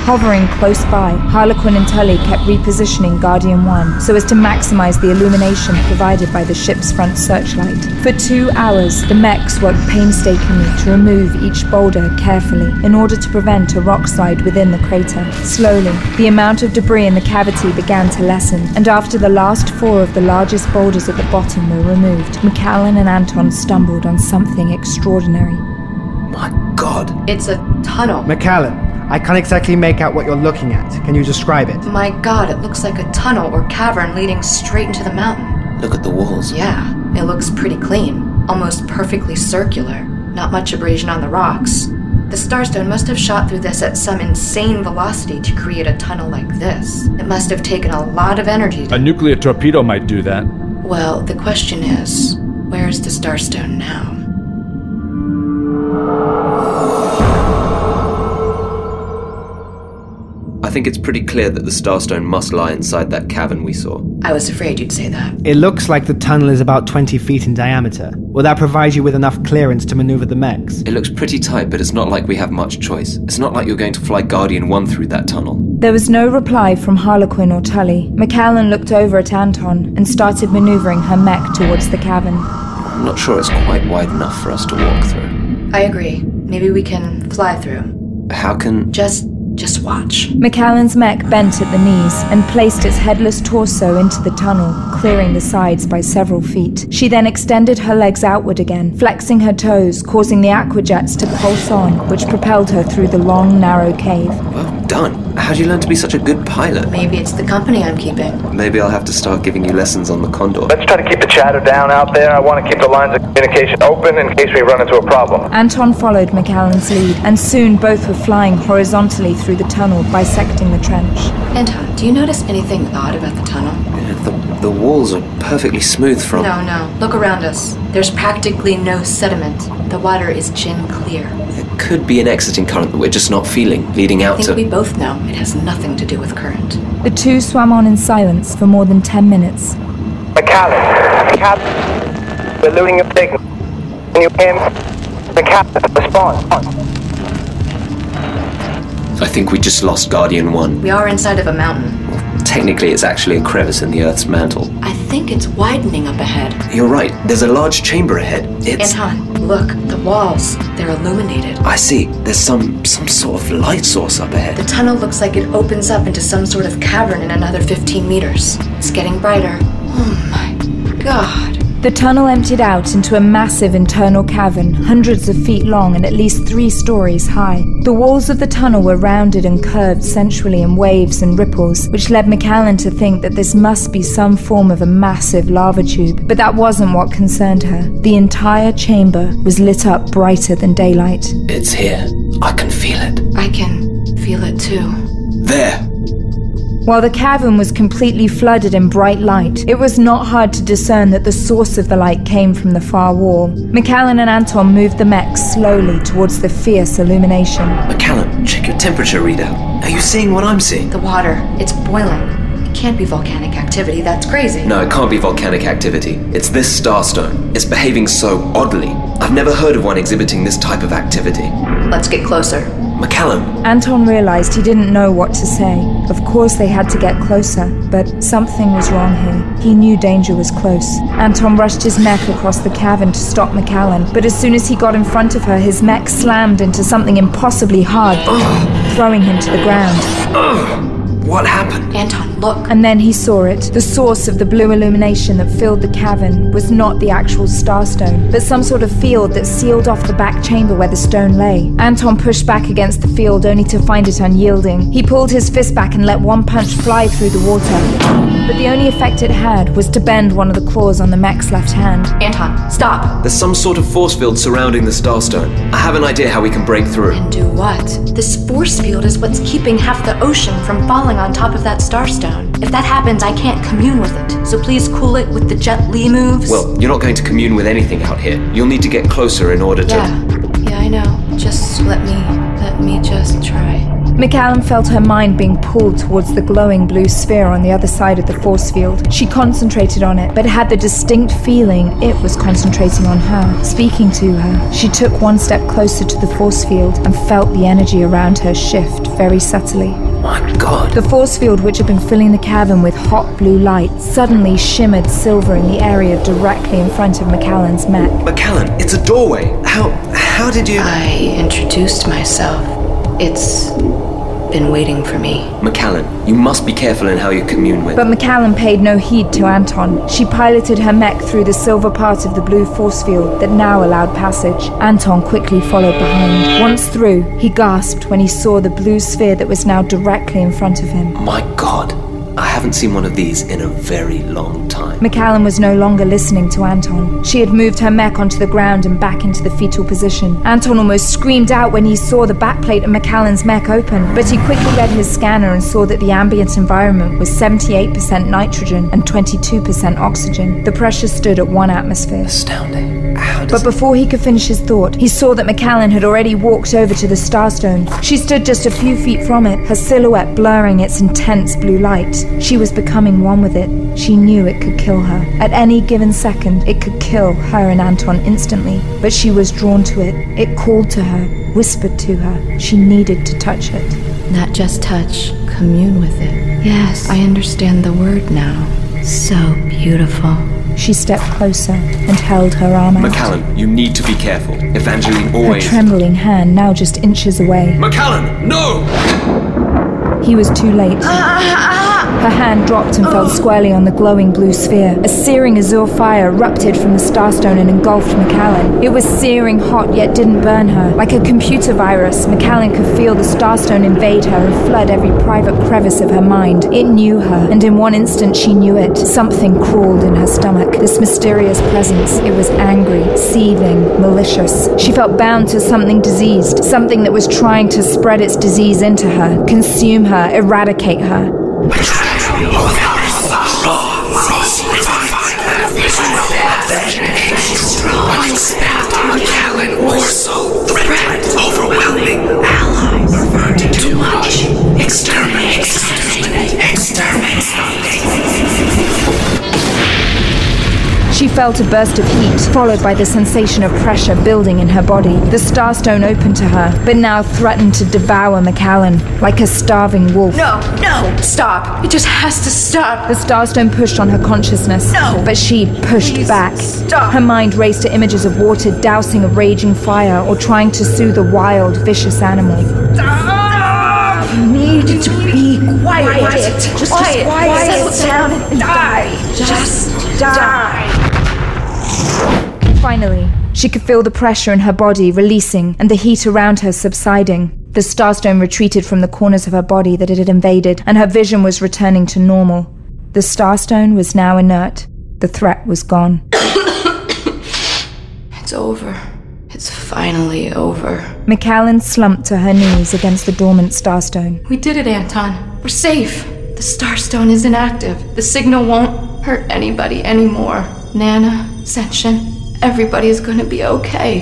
Hovering close by, Harlequin and Tully kept repositioning Guardian 1 so as to maximize the illumination provided by the ship's front searchlight. For two hours, the mechs worked painstakingly to remove each boulder carefully in order to prevent a rock slide within the crater. Slowly, the amount of debris in the cavity began to lessen, and after the last four of the largest boulders at the bottom were removed, Macallan and Anton stumbled on something extraordinary. My god. It's a tunnel. Macallan, I can't exactly make out what you're looking at. Can you describe it? My god, it looks like a tunnel or cavern leading straight into the mountain. Look at the walls. Yeah, it looks pretty clean. Almost perfectly circular. Not much abrasion on the rocks. The Starstone must have shot through this at some insane velocity to create a tunnel like this. It must have taken a lot of energy to. A nuclear torpedo might do that. Well, the question is where's the Starstone now? Think it's pretty clear that the Starstone must lie inside that cavern we saw. I was afraid you'd say that. It looks like the tunnel is about 20 feet in diameter. Will that provide you with enough clearance to maneuver the mechs? It looks pretty tight, but it's not like we have much choice. It's not like you're going to fly Guardian 1 through that tunnel. There was no reply from Harlequin or Tully. Macallan looked over at Anton and started maneuvering her mech towards the cavern. I'm not sure it's quite wide enough for us to walk through. I agree. Maybe we can fly through. How can. Just just watch. Macallan's mech bent at the knees and placed its headless torso into the tunnel, clearing the sides by several feet. She then extended her legs outward again, flexing her toes, causing the aquajets to pulse on, which propelled her through the long, narrow cave. Well done. How'd you learn to be such a good pilot? Maybe it's the company I'm keeping. Maybe I'll have to start giving you lessons on the Condor. Let's try to keep the chatter down out there. I want to keep the lines of communication open in case we run into a problem. Anton followed Macallan's lead, and soon both were flying horizontally through the tunnel, bisecting the trench. Anton, do you notice anything odd about the tunnel? The, the walls are perfectly smooth from. No, no. Look around us. There's practically no sediment. The water is gin clear. There could be an exiting current that we're just not feeling, leading out I out think to. we both know it has nothing to do with current. The two swam on in silence for more than ten minutes. Macallan, Macallan, we're losing a signal. Can you hear me? Macallan, respond. I think we just lost Guardian 1. We are inside of a mountain. Technically, it's actually a crevice in the Earth's mantle. I think it's widening up ahead. You're right, there's a large chamber ahead. It's. Anton, look, the walls. They're illuminated. I see. There's some some sort of light source up ahead. The tunnel looks like it opens up into some sort of cavern in another 15 meters. It's getting brighter. Oh my god. The tunnel emptied out into a massive internal cavern, hundreds of feet long and at least three stories high. The walls of the tunnel were rounded and curved sensually in waves and ripples, which led Macallan to think that this must be some form of a massive lava tube. But that wasn't what concerned her. The entire chamber was lit up brighter than daylight. It's here. I can feel it. I can feel it too. There. While the cavern was completely flooded in bright light, it was not hard to discern that the source of the light came from the far wall. Macallan and Anton moved the mech slowly towards the fierce illumination. Macallan, check your temperature readout. Are you seeing what I'm seeing? The water, it's boiling. It can't be volcanic activity, that's crazy. No, it can't be volcanic activity. It's this starstone. It's behaving so oddly. I've never heard of one exhibiting this type of activity. Let's get closer. Macallan, Anton realized he didn't know what to say. Of course, they had to get closer, but something was wrong here. He knew danger was close. Anton rushed his mech across the cavern to stop Macallan, but as soon as he got in front of her, his mech slammed into something impossibly hard, throwing him to the ground. what happened? Anton, look. And then he saw it. The source of the blue illumination that filled the cavern was not the actual starstone, but some sort of field that sealed off the back chamber where the stone lay. Anton pushed back against the field only to find it unyielding. He pulled his fist back and let one punch fly through the water. But the only effect it had was to bend one of the claws on the mech's left hand. Anton, stop. There's some sort of force field surrounding the starstone. I have an idea how we can break through. And do what? This force field is what's keeping half the ocean from falling on top of that starstone. If that happens, I can't commune with it. So please cool it with the Jet Li moves. Well, you're not going to commune with anything out here. You'll need to get closer in order to. Yeah, yeah, I know. Just let me, let me just try. Macallan felt her mind being pulled towards the glowing blue sphere on the other side of the force field. She concentrated on it, but had the distinct feeling it was concentrating on her, speaking to her. She took one step closer to the force field and felt the energy around her shift very subtly. My god. The force field, which had been filling the cavern with hot blue light, suddenly shimmered silver in the area directly in front of Macallan's mech. Macallan, it's a doorway. How. how did you. I introduced myself. It's been waiting for me. Macallan, you must be careful in how you commune with. But Macallan paid no heed to Anton. She piloted her mech through the silver part of the blue force field that now allowed passage. Anton quickly followed behind. Once through, he gasped when he saw the blue sphere that was now directly in front of him. My god. I haven't seen one of these in a very long time. Macallan was no longer listening to Anton. She had moved her mech onto the ground and back into the fetal position. Anton almost screamed out when he saw the backplate of Macallan's mech open, but he quickly read his scanner and saw that the ambient environment was 78% nitrogen and 22% oxygen. The pressure stood at one atmosphere. Astounding. But before he could finish his thought, he saw that Macallan had already walked over to the starstone. She stood just a few feet from it, her silhouette blurring its intense blue light. She was becoming one with it. She knew it could kill her. At any given second, it could kill her and Anton instantly. But she was drawn to it. It called to her, whispered to her. She needed to touch it. Not just touch, commune with it. Yes, I understand the word now. So beautiful. She stepped closer and held her arm out. Macallan, you need to be careful. Evangeline always. Her trembling hand now just inches away. Macallan, no! He was too late. Ah, ah, ah, Her hand dropped and fell squarely on the glowing blue sphere. A searing azure fire erupted from the starstone and engulfed Macallan. It was searing hot yet didn't burn her. Like a computer virus, Macallan could feel the starstone invade her and flood every private crevice of her mind. It knew her, and in one instant she knew it. Something crawled in her stomach. This mysterious presence. It was angry, seething, malicious. She felt bound to something diseased, something that was trying to spread its disease into her, consume her, eradicate her. Too felt a burst of heat, followed by the sensation of pressure building in her body. The starstone opened to her, but now threatened to devour Macallan like a starving wolf. No, no, stop. It just has to stop. The starstone pushed on her consciousness, No. but she pushed Please, back. stop. Her mind raced to images of water dousing a raging fire or trying to soothe a wild, vicious animal. Stop. You need to be quiet. Just quiet. Settle down and die. Just die. Finally, she could feel the pressure in her body releasing and the heat around her subsiding. The starstone retreated from the corners of her body that it had invaded, and her vision was returning to normal. The starstone was now inert. The threat was gone. It's over. It's finally over. Macallan slumped to her knees against the dormant starstone. We did it, Anton. We're safe. The Starstone is inactive. The signal won't hurt anybody anymore. Nana, Senshin, everybody is gonna be okay.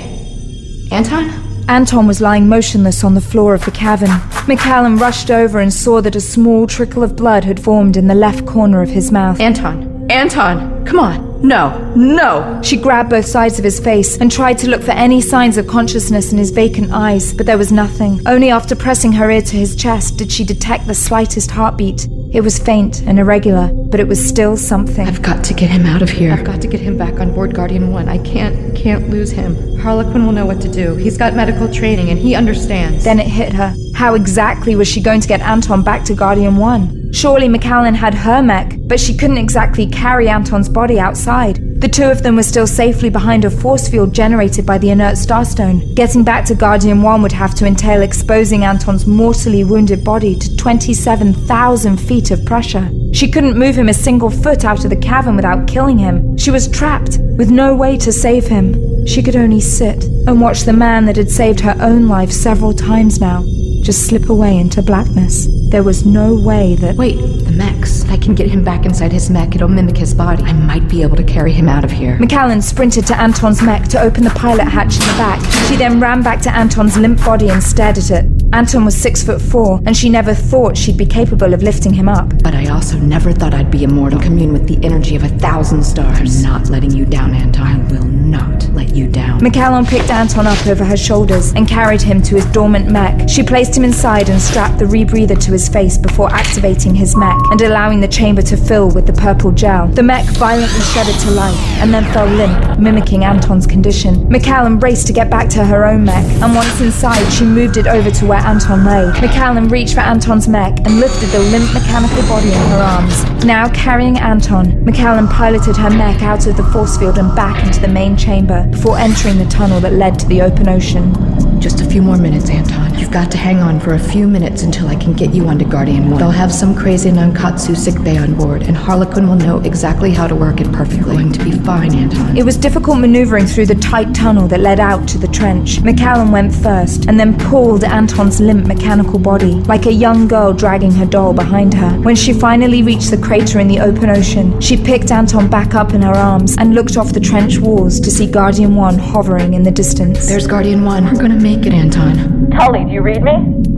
Anton? Anton was lying motionless on the floor of the cavern. Macallan rushed over and saw that a small trickle of blood had formed in the left corner of his mouth. Anton! Anton! Come on! No! No! She grabbed both sides of his face and tried to look for any signs of consciousness in his vacant eyes, but there was nothing. Only after pressing her ear to his chest did she detect the slightest heartbeat. It was faint and irregular, but it was still something. I've got to get him out of here. I've got to get him back on board Guardian 1. I can't, can't lose him. Harlequin will know what to do. He's got medical training and he understands. Then it hit her. How exactly was she going to get Anton back to Guardian 1? Surely Macallan had her mech, but she couldn't exactly carry Anton's body outside. The two of them were still safely behind a force field generated by the inert Starstone. Getting back to Guardian 1 would have to entail exposing Anton's mortally wounded body to 27,000 feet of pressure. She couldn't move him a single foot out of the cavern without killing him. She was trapped, with no way to save him. She could only sit and watch the man that had saved her own life several times now just slip away into blackness. There was no way that. Wait, mechs. I can get him back inside his mech. It'll mimic his body. I might be able to carry him out of here. Macallan sprinted to Anton's mech to open the pilot hatch in the back. She then ran back to Anton's limp body and stared at it. Anton was six foot four, and she never thought she'd be capable of lifting him up. But I also never thought I'd be immortal, commune with the energy of a thousand stars. I'm not letting you down, Anton. I will not let you down. Macallan picked Anton up over her shoulders and carried him to his dormant mech. She placed him inside and strapped the rebreather to his face before activating his mech and allowing the chamber to fill with the purple gel. The mech violently shuddered to life and then fell limp, mimicking Anton's condition. Macallan raced to get back to her own mech, and once inside, she moved it over to where Anton lay. Macallan reached for Anton's mech and lifted the limp mechanical body in her arms. Now carrying Anton, Macallan piloted her mech out of the force field and back into the main chamber before entering the tunnel that led to the open ocean. Just a few more minutes, Anton. You've got to hang on for a few minutes until I can get you onto Guardian 1. They'll have some crazy Nankatsu sick bay on board, and Harlequin will know exactly how to work it perfectly. You're going to be fine, Anton. It was difficult maneuvering through the tight tunnel that led out to the trench. Macallan went first, and then pulled Anton's limp mechanical body, like a young girl dragging her doll behind her. When she finally reached the crater in the open ocean, she picked Anton back up in her arms and looked off the trench walls to see Guardian 1 hovering in the distance. There's Guardian 1. We're gonna make it, Anton. Tully, do you read me?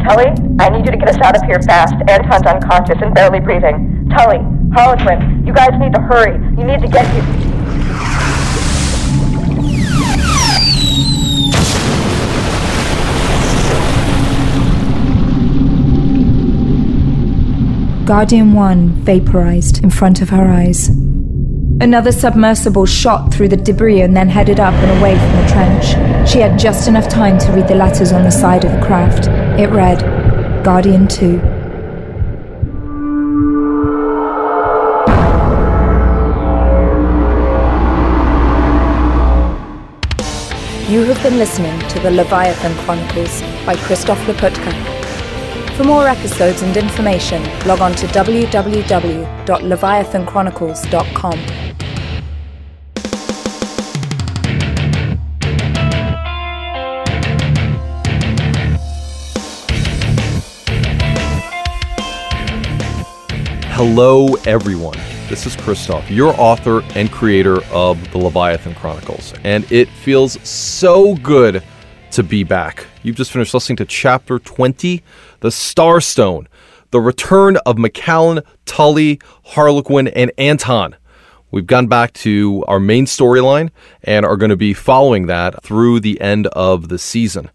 Tully, I need you to get us out of here fast. Anton's unconscious and barely breathing. Tully, Harlequin, you guys need to hurry. You need to get here. Guardian 1 vaporized in front of her eyes. Another submersible shot through the debris and then headed up and away from the trench. She had just enough time to read the letters on the side of the craft. It read, Guardian 2. You have been listening to the Leviathan Chronicles by Christoph Laputka. For more episodes and information, log on to www.leviathanchronicles.com. Hello, everyone. This is Christoph, your author and creator of the Leviathan Chronicles, and it feels so good to be back. You've just finished listening to Chapter 20, The Starstone, the return of Macallan, Tully, Harlequin, and Anton. We've gone back to our main storyline and are going to be following that through the end of the season.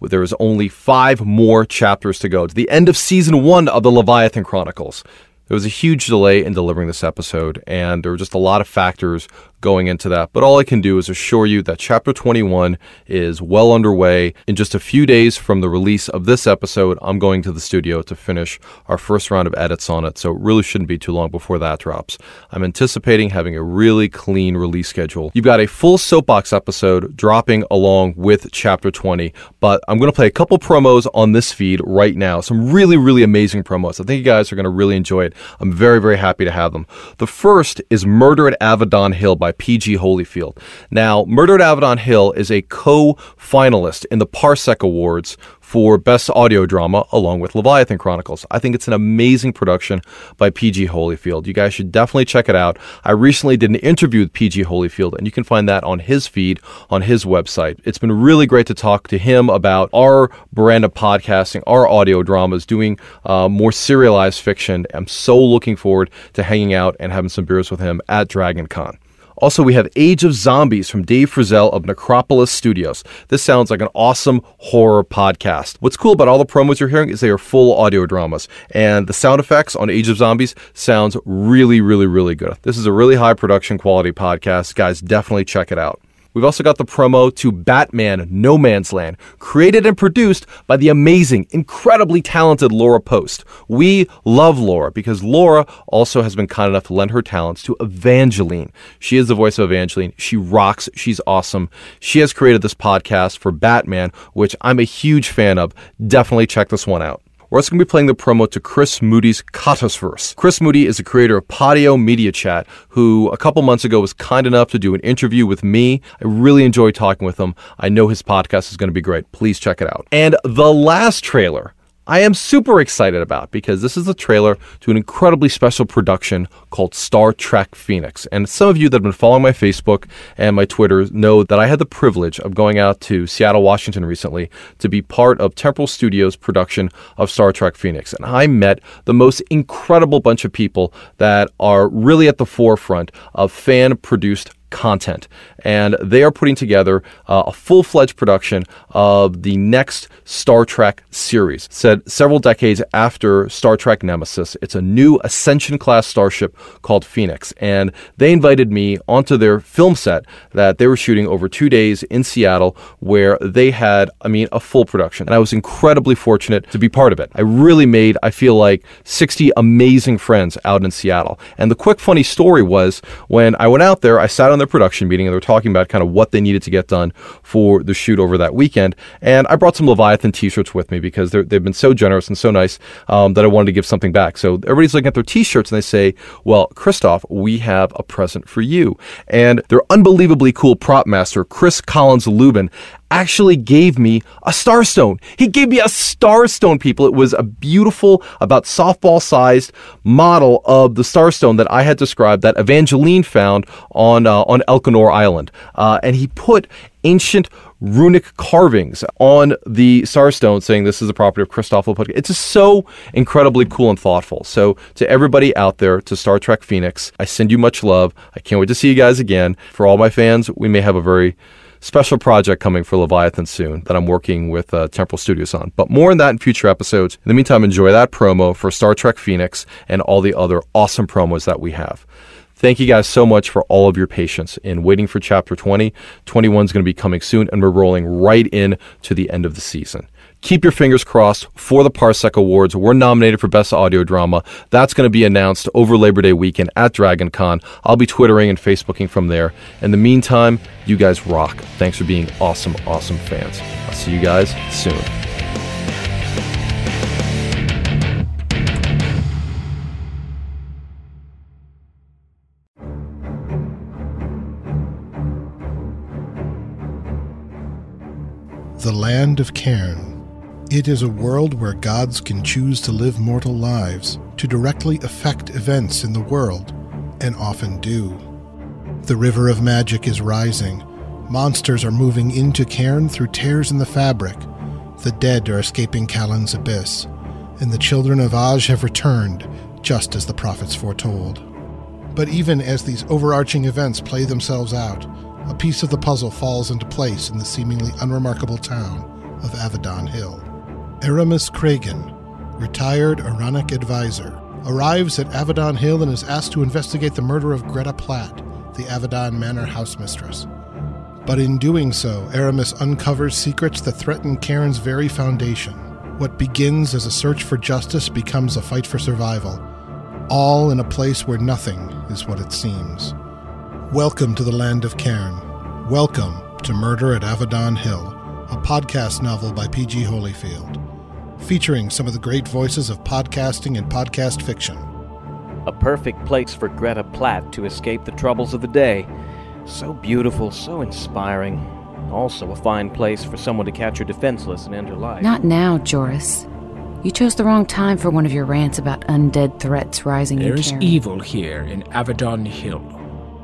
There is only five more chapters to go. To the end of season one of the Leviathan Chronicles. There was a huge delay in delivering this episode, and there were just a lot of factors going into that. But all I can do is assure you that chapter 21 is well underway. In just a few days from the release of this episode, I'm going to the studio to finish our first round of edits on it, so it really shouldn't be too long before that drops. I'm anticipating having a really clean release schedule. You've got a full soapbox episode dropping along with chapter 20, but I'm going to play a couple promos on this feed right now. Some really, really amazing promos. I think you guys are going to really enjoy it. I'm very, very happy to have them. The first is Murder at Avedon Hill by by PG Holyfield. Now, Murder at Avedon Hill is a co finalist in the Parsec Awards for Best Audio Drama along with Leviathan Chronicles. I think it's an amazing production by PG Holyfield. You guys should definitely check it out. I recently did an interview with PG Holyfield, and you can find that on his feed on his website. It's been really great to talk to him about our brand of podcasting, our audio dramas, doing uh, more serialized fiction. I'm so looking forward to hanging out and having some beers with him at Dragon Con. Also, we have Age of Zombies from Dave Frizzell of Necropolis Studios. This sounds like an awesome horror podcast. What's cool about all the promos you're hearing is they are full audio dramas, and the sound effects on Age of Zombies sounds really, really, really good. This is a really high production quality podcast. Guys, definitely check it out. We've also got the promo to Batman No Man's Land, created and produced by the amazing, incredibly talented Laura Post. We love Laura because Laura also has been kind enough to lend her talents to Evangeline. She is the voice of Evangeline. She rocks. She's awesome. She has created this podcast for Batman, which I'm a huge fan of. Definitely check this one out. We're also going to be playing the promo to Chris Moody's Katasverse. Chris Moody is the creator of Podio Media Chat, who a couple months ago was kind enough to do an interview with me. I really enjoyed talking with him. I know his podcast is going to be great. Please check it out. And the last trailer I am super excited about because this is the trailer to an incredibly special production called Star Trek Phoenix. And some of you that have been following my Facebook and my Twitter know that I had the privilege of going out to Seattle, Washington recently to be part of Temporal Studios' production of Star Trek Phoenix. And I met the most incredible bunch of people that are really at the forefront of fan produced content. And they are putting together uh, a full fledged production of the next Star Trek series. Said several decades after Star Trek Nemesis, it's a new Ascension class starship called Phoenix. And they invited me onto their film set that they were shooting over two days in Seattle, where they had, I mean, a full production. And I was incredibly fortunate to be part of it. I really made, I feel like, 60 amazing friends out in Seattle. And the quick, funny story was when I went out there, I sat on their production meeting and they were talking about kind of what they needed to get done for the shoot over that weekend. And I brought some Leviathan t-shirts with me because they've been so generous and so nice um, that I wanted to give something back. So everybody's looking at their t-shirts and they say, well, Christoph, we have a present for you. And their unbelievably cool prop master, Chris Collins Lubin, actually gave me a starstone. He gave me a starstone, people. It was a beautiful, about softball sized model of the starstone that I had described that Evangeline found on, uh, on Elsinore Island. Uh, and he put ancient runic carvings on the starstone saying this is the property of Christoph Laputka. It's just so incredibly cool and thoughtful. So to everybody out there, to Star Trek Phoenix, I send you much love. I can't wait to see you guys again. For all my fans, we may have a very special project coming for Leviathan soon that I'm working with uh, Temporal Studios on. But more on that in future episodes. In the meantime, enjoy that promo for Star Trek Phoenix and all the other awesome promos that we have. Thank you guys so much for all of your patience in waiting for chapter 20. 21 is going to be coming soon, and we're rolling right in to the end of the season keep your fingers crossed for the Parsec Awards. We're nominated for Best Audio Drama. That's going to be announced over Labor Day weekend at Dragon Con. I'll be Twittering and Facebooking from there. In the meantime, you guys rock. Thanks for being awesome, awesome fans. I'll see you guys soon. The Land of Cairn. It is a world where gods can choose to live mortal lives to directly affect events in the world, and often do. The river of magic is rising. Monsters are moving into Cairn through tears in the fabric. The dead are escaping Callan's abyss, and the children of Aj have returned, just as the prophets foretold. But even as these overarching events play themselves out, a piece of the puzzle falls into place in the seemingly unremarkable town of Avedon Hill. Aramis Kragen, retired Aaronic advisor, arrives at Avedon Hill and is asked to investigate the murder of Greta Platt, the Avedon Manor housemistress. But in doing so, Aramis uncovers secrets that threaten Cairn's very foundation. What begins as a search for justice becomes a fight for survival, all in a place where nothing is what it seems. Welcome to the land of Cairn. Welcome to Murder at Avedon Hill, a podcast novel by P.G. Holyfield featuring some of the great voices of podcasting and podcast fiction. A perfect place for Greta Platt to escape the troubles of the day. So beautiful, so inspiring. Also, a fine place for someone to catch her defenseless and end her life. Not now, Joris. You chose the wrong time for one of your rants about undead threats rising in There's evil here in Avedon Hill.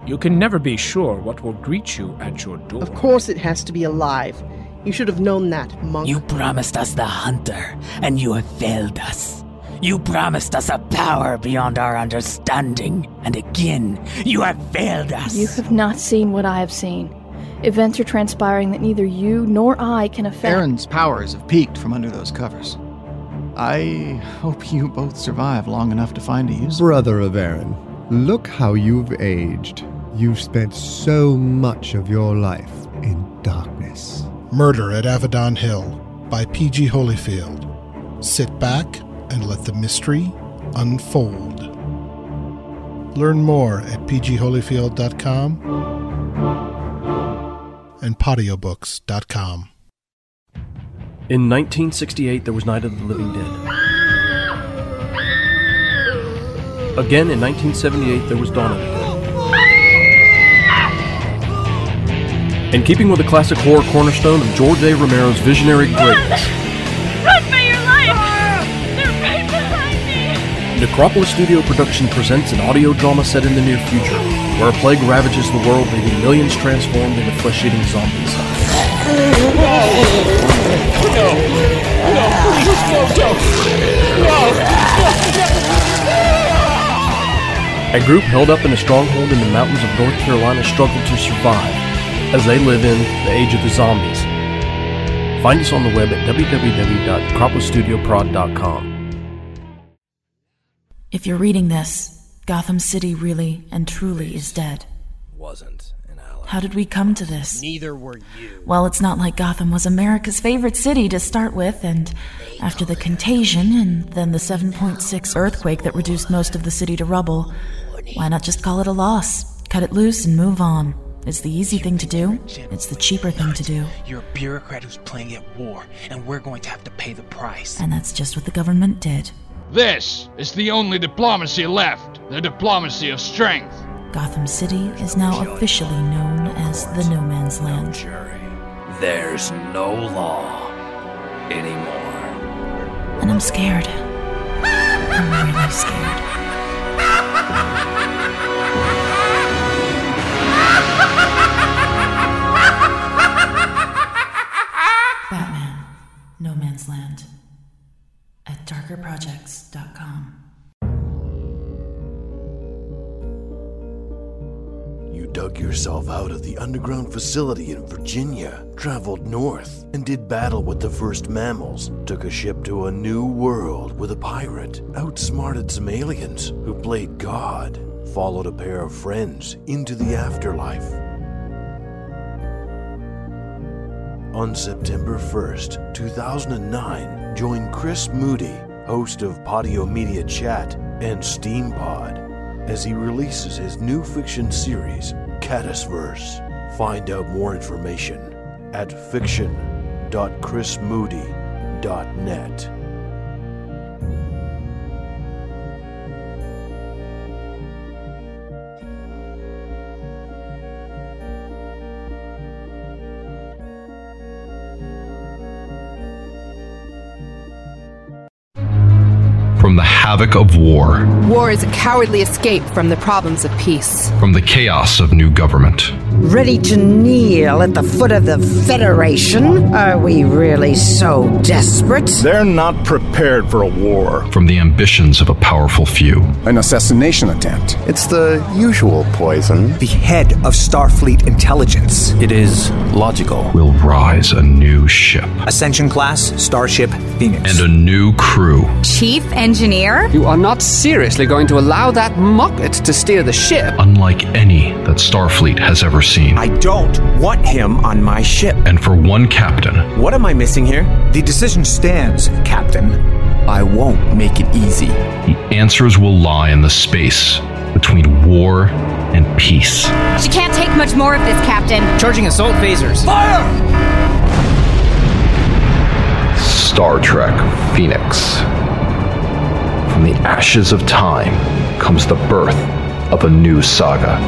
You can never be sure what will greet you at your door. Of course it has to be alive. You should have known that, monk. You promised us the hunter, and you have failed us. You promised us a power beyond our understanding, and again, you have failed us. You have not seen what I have seen. Events are transpiring that neither you nor I can affect. Aaron's powers have peaked from under those covers. I hope you both survive long enough to find a use. Brother of Aaron, look how you've aged. You've spent so much of your life in darkness. Murder at Avedon Hill by P.G. Holyfield. Sit back and let the mystery unfold. Learn more at pgholyfield.com and podiobooks.com. In 1968, there was Night of the Living Dead. Again, in 1978, there was Dawn of the Dead. In keeping with the classic horror cornerstone of George A. Romero's visionary greatness, Run for your life! They're right behind me! Necropolis Studio Production presents an audio drama set in the near future, where a plague ravages the world, leaving millions transformed into flesh-eating zombies. No! No, please, no, don't! No! A group held up in a stronghold in the mountains of North Carolina struggle to survive as they live in the age of the zombies. Find us on the web at www.necropolisstudioprod.com. If you're reading this, Gotham City really and truly is dead. Wasn't an ally. How did we come to this? Neither were you. Well, it's not like Gotham was America's favorite city to start with, and after the contagion and then the 7.6 earthquake that reduced most of the city to rubble, why not just call it a loss? Cut it loose and move on. It's the easy thing to do. It's the cheaper thing to do. You're a bureaucrat who's playing at war, and we're going to have to pay the price. And that's just what the government did. This is the only diplomacy left the diplomacy of strength. Gotham City is now officially known as the No Man's Land. There's no law anymore. And I'm scared. I'm really scared. At You dug yourself out of the underground facility in Virginia, traveled north, and did battle with the first mammals, took a ship to a new world with a pirate, outsmarted some aliens who played God, followed a pair of friends into the afterlife. On September 1st, 2009, join Chris Moody, host of Podio Media Chat and SteamPod, as he releases his new fiction series, Caddisverse. Find out more information at fiction.chrismoody.net. havoc of war, War is a cowardly escape from the problems of peace. from the chaos of new government, Ready to kneel at the foot of the Federation? Are we really so desperate? They're not prepared for a war. From the ambitions of a powerful few. An assassination attempt. It's the usual poison. The head of Starfleet Intelligence. It is logical. Will rise a new ship Ascension class, Starship Phoenix. and a new crew. Chief engineer? You are not seriously going to allow that muppet to steer the ship. Unlike any that Starfleet has ever seen. I don't want him on my ship. And for one captain, What am I missing here? The decision stands, Captain. I won't make it easy. the answers will lie in the space between war and peace. She can't take much more of this, Captain. Charging assault phasers. Fire! Star Trek Phoenix. From the ashes of time comes the birth of a new saga.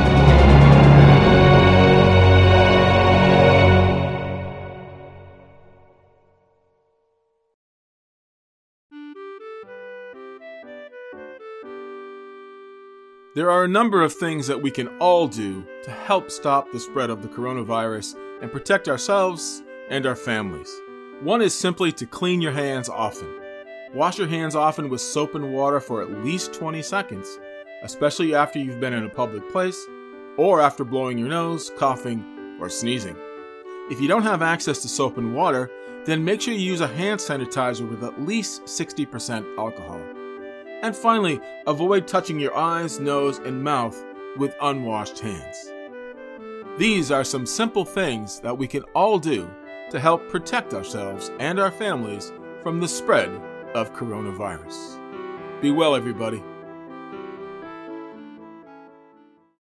There are a number of things that we can all do to help stop the spread of the coronavirus and protect ourselves and our families. One is simply to clean your hands often. Wash your hands often with soap and water for at least 20 seconds, especially after you've been in a public place or after blowing your nose, coughing, or sneezing. If you don't have access to soap and water, then make sure you use a hand sanitizer with at least 60% alcohol. And finally, avoid touching your eyes, nose, and mouth with unwashed hands. These are some simple things that we can all do to help protect ourselves and our families from the spread of coronavirus. Be well, everybody.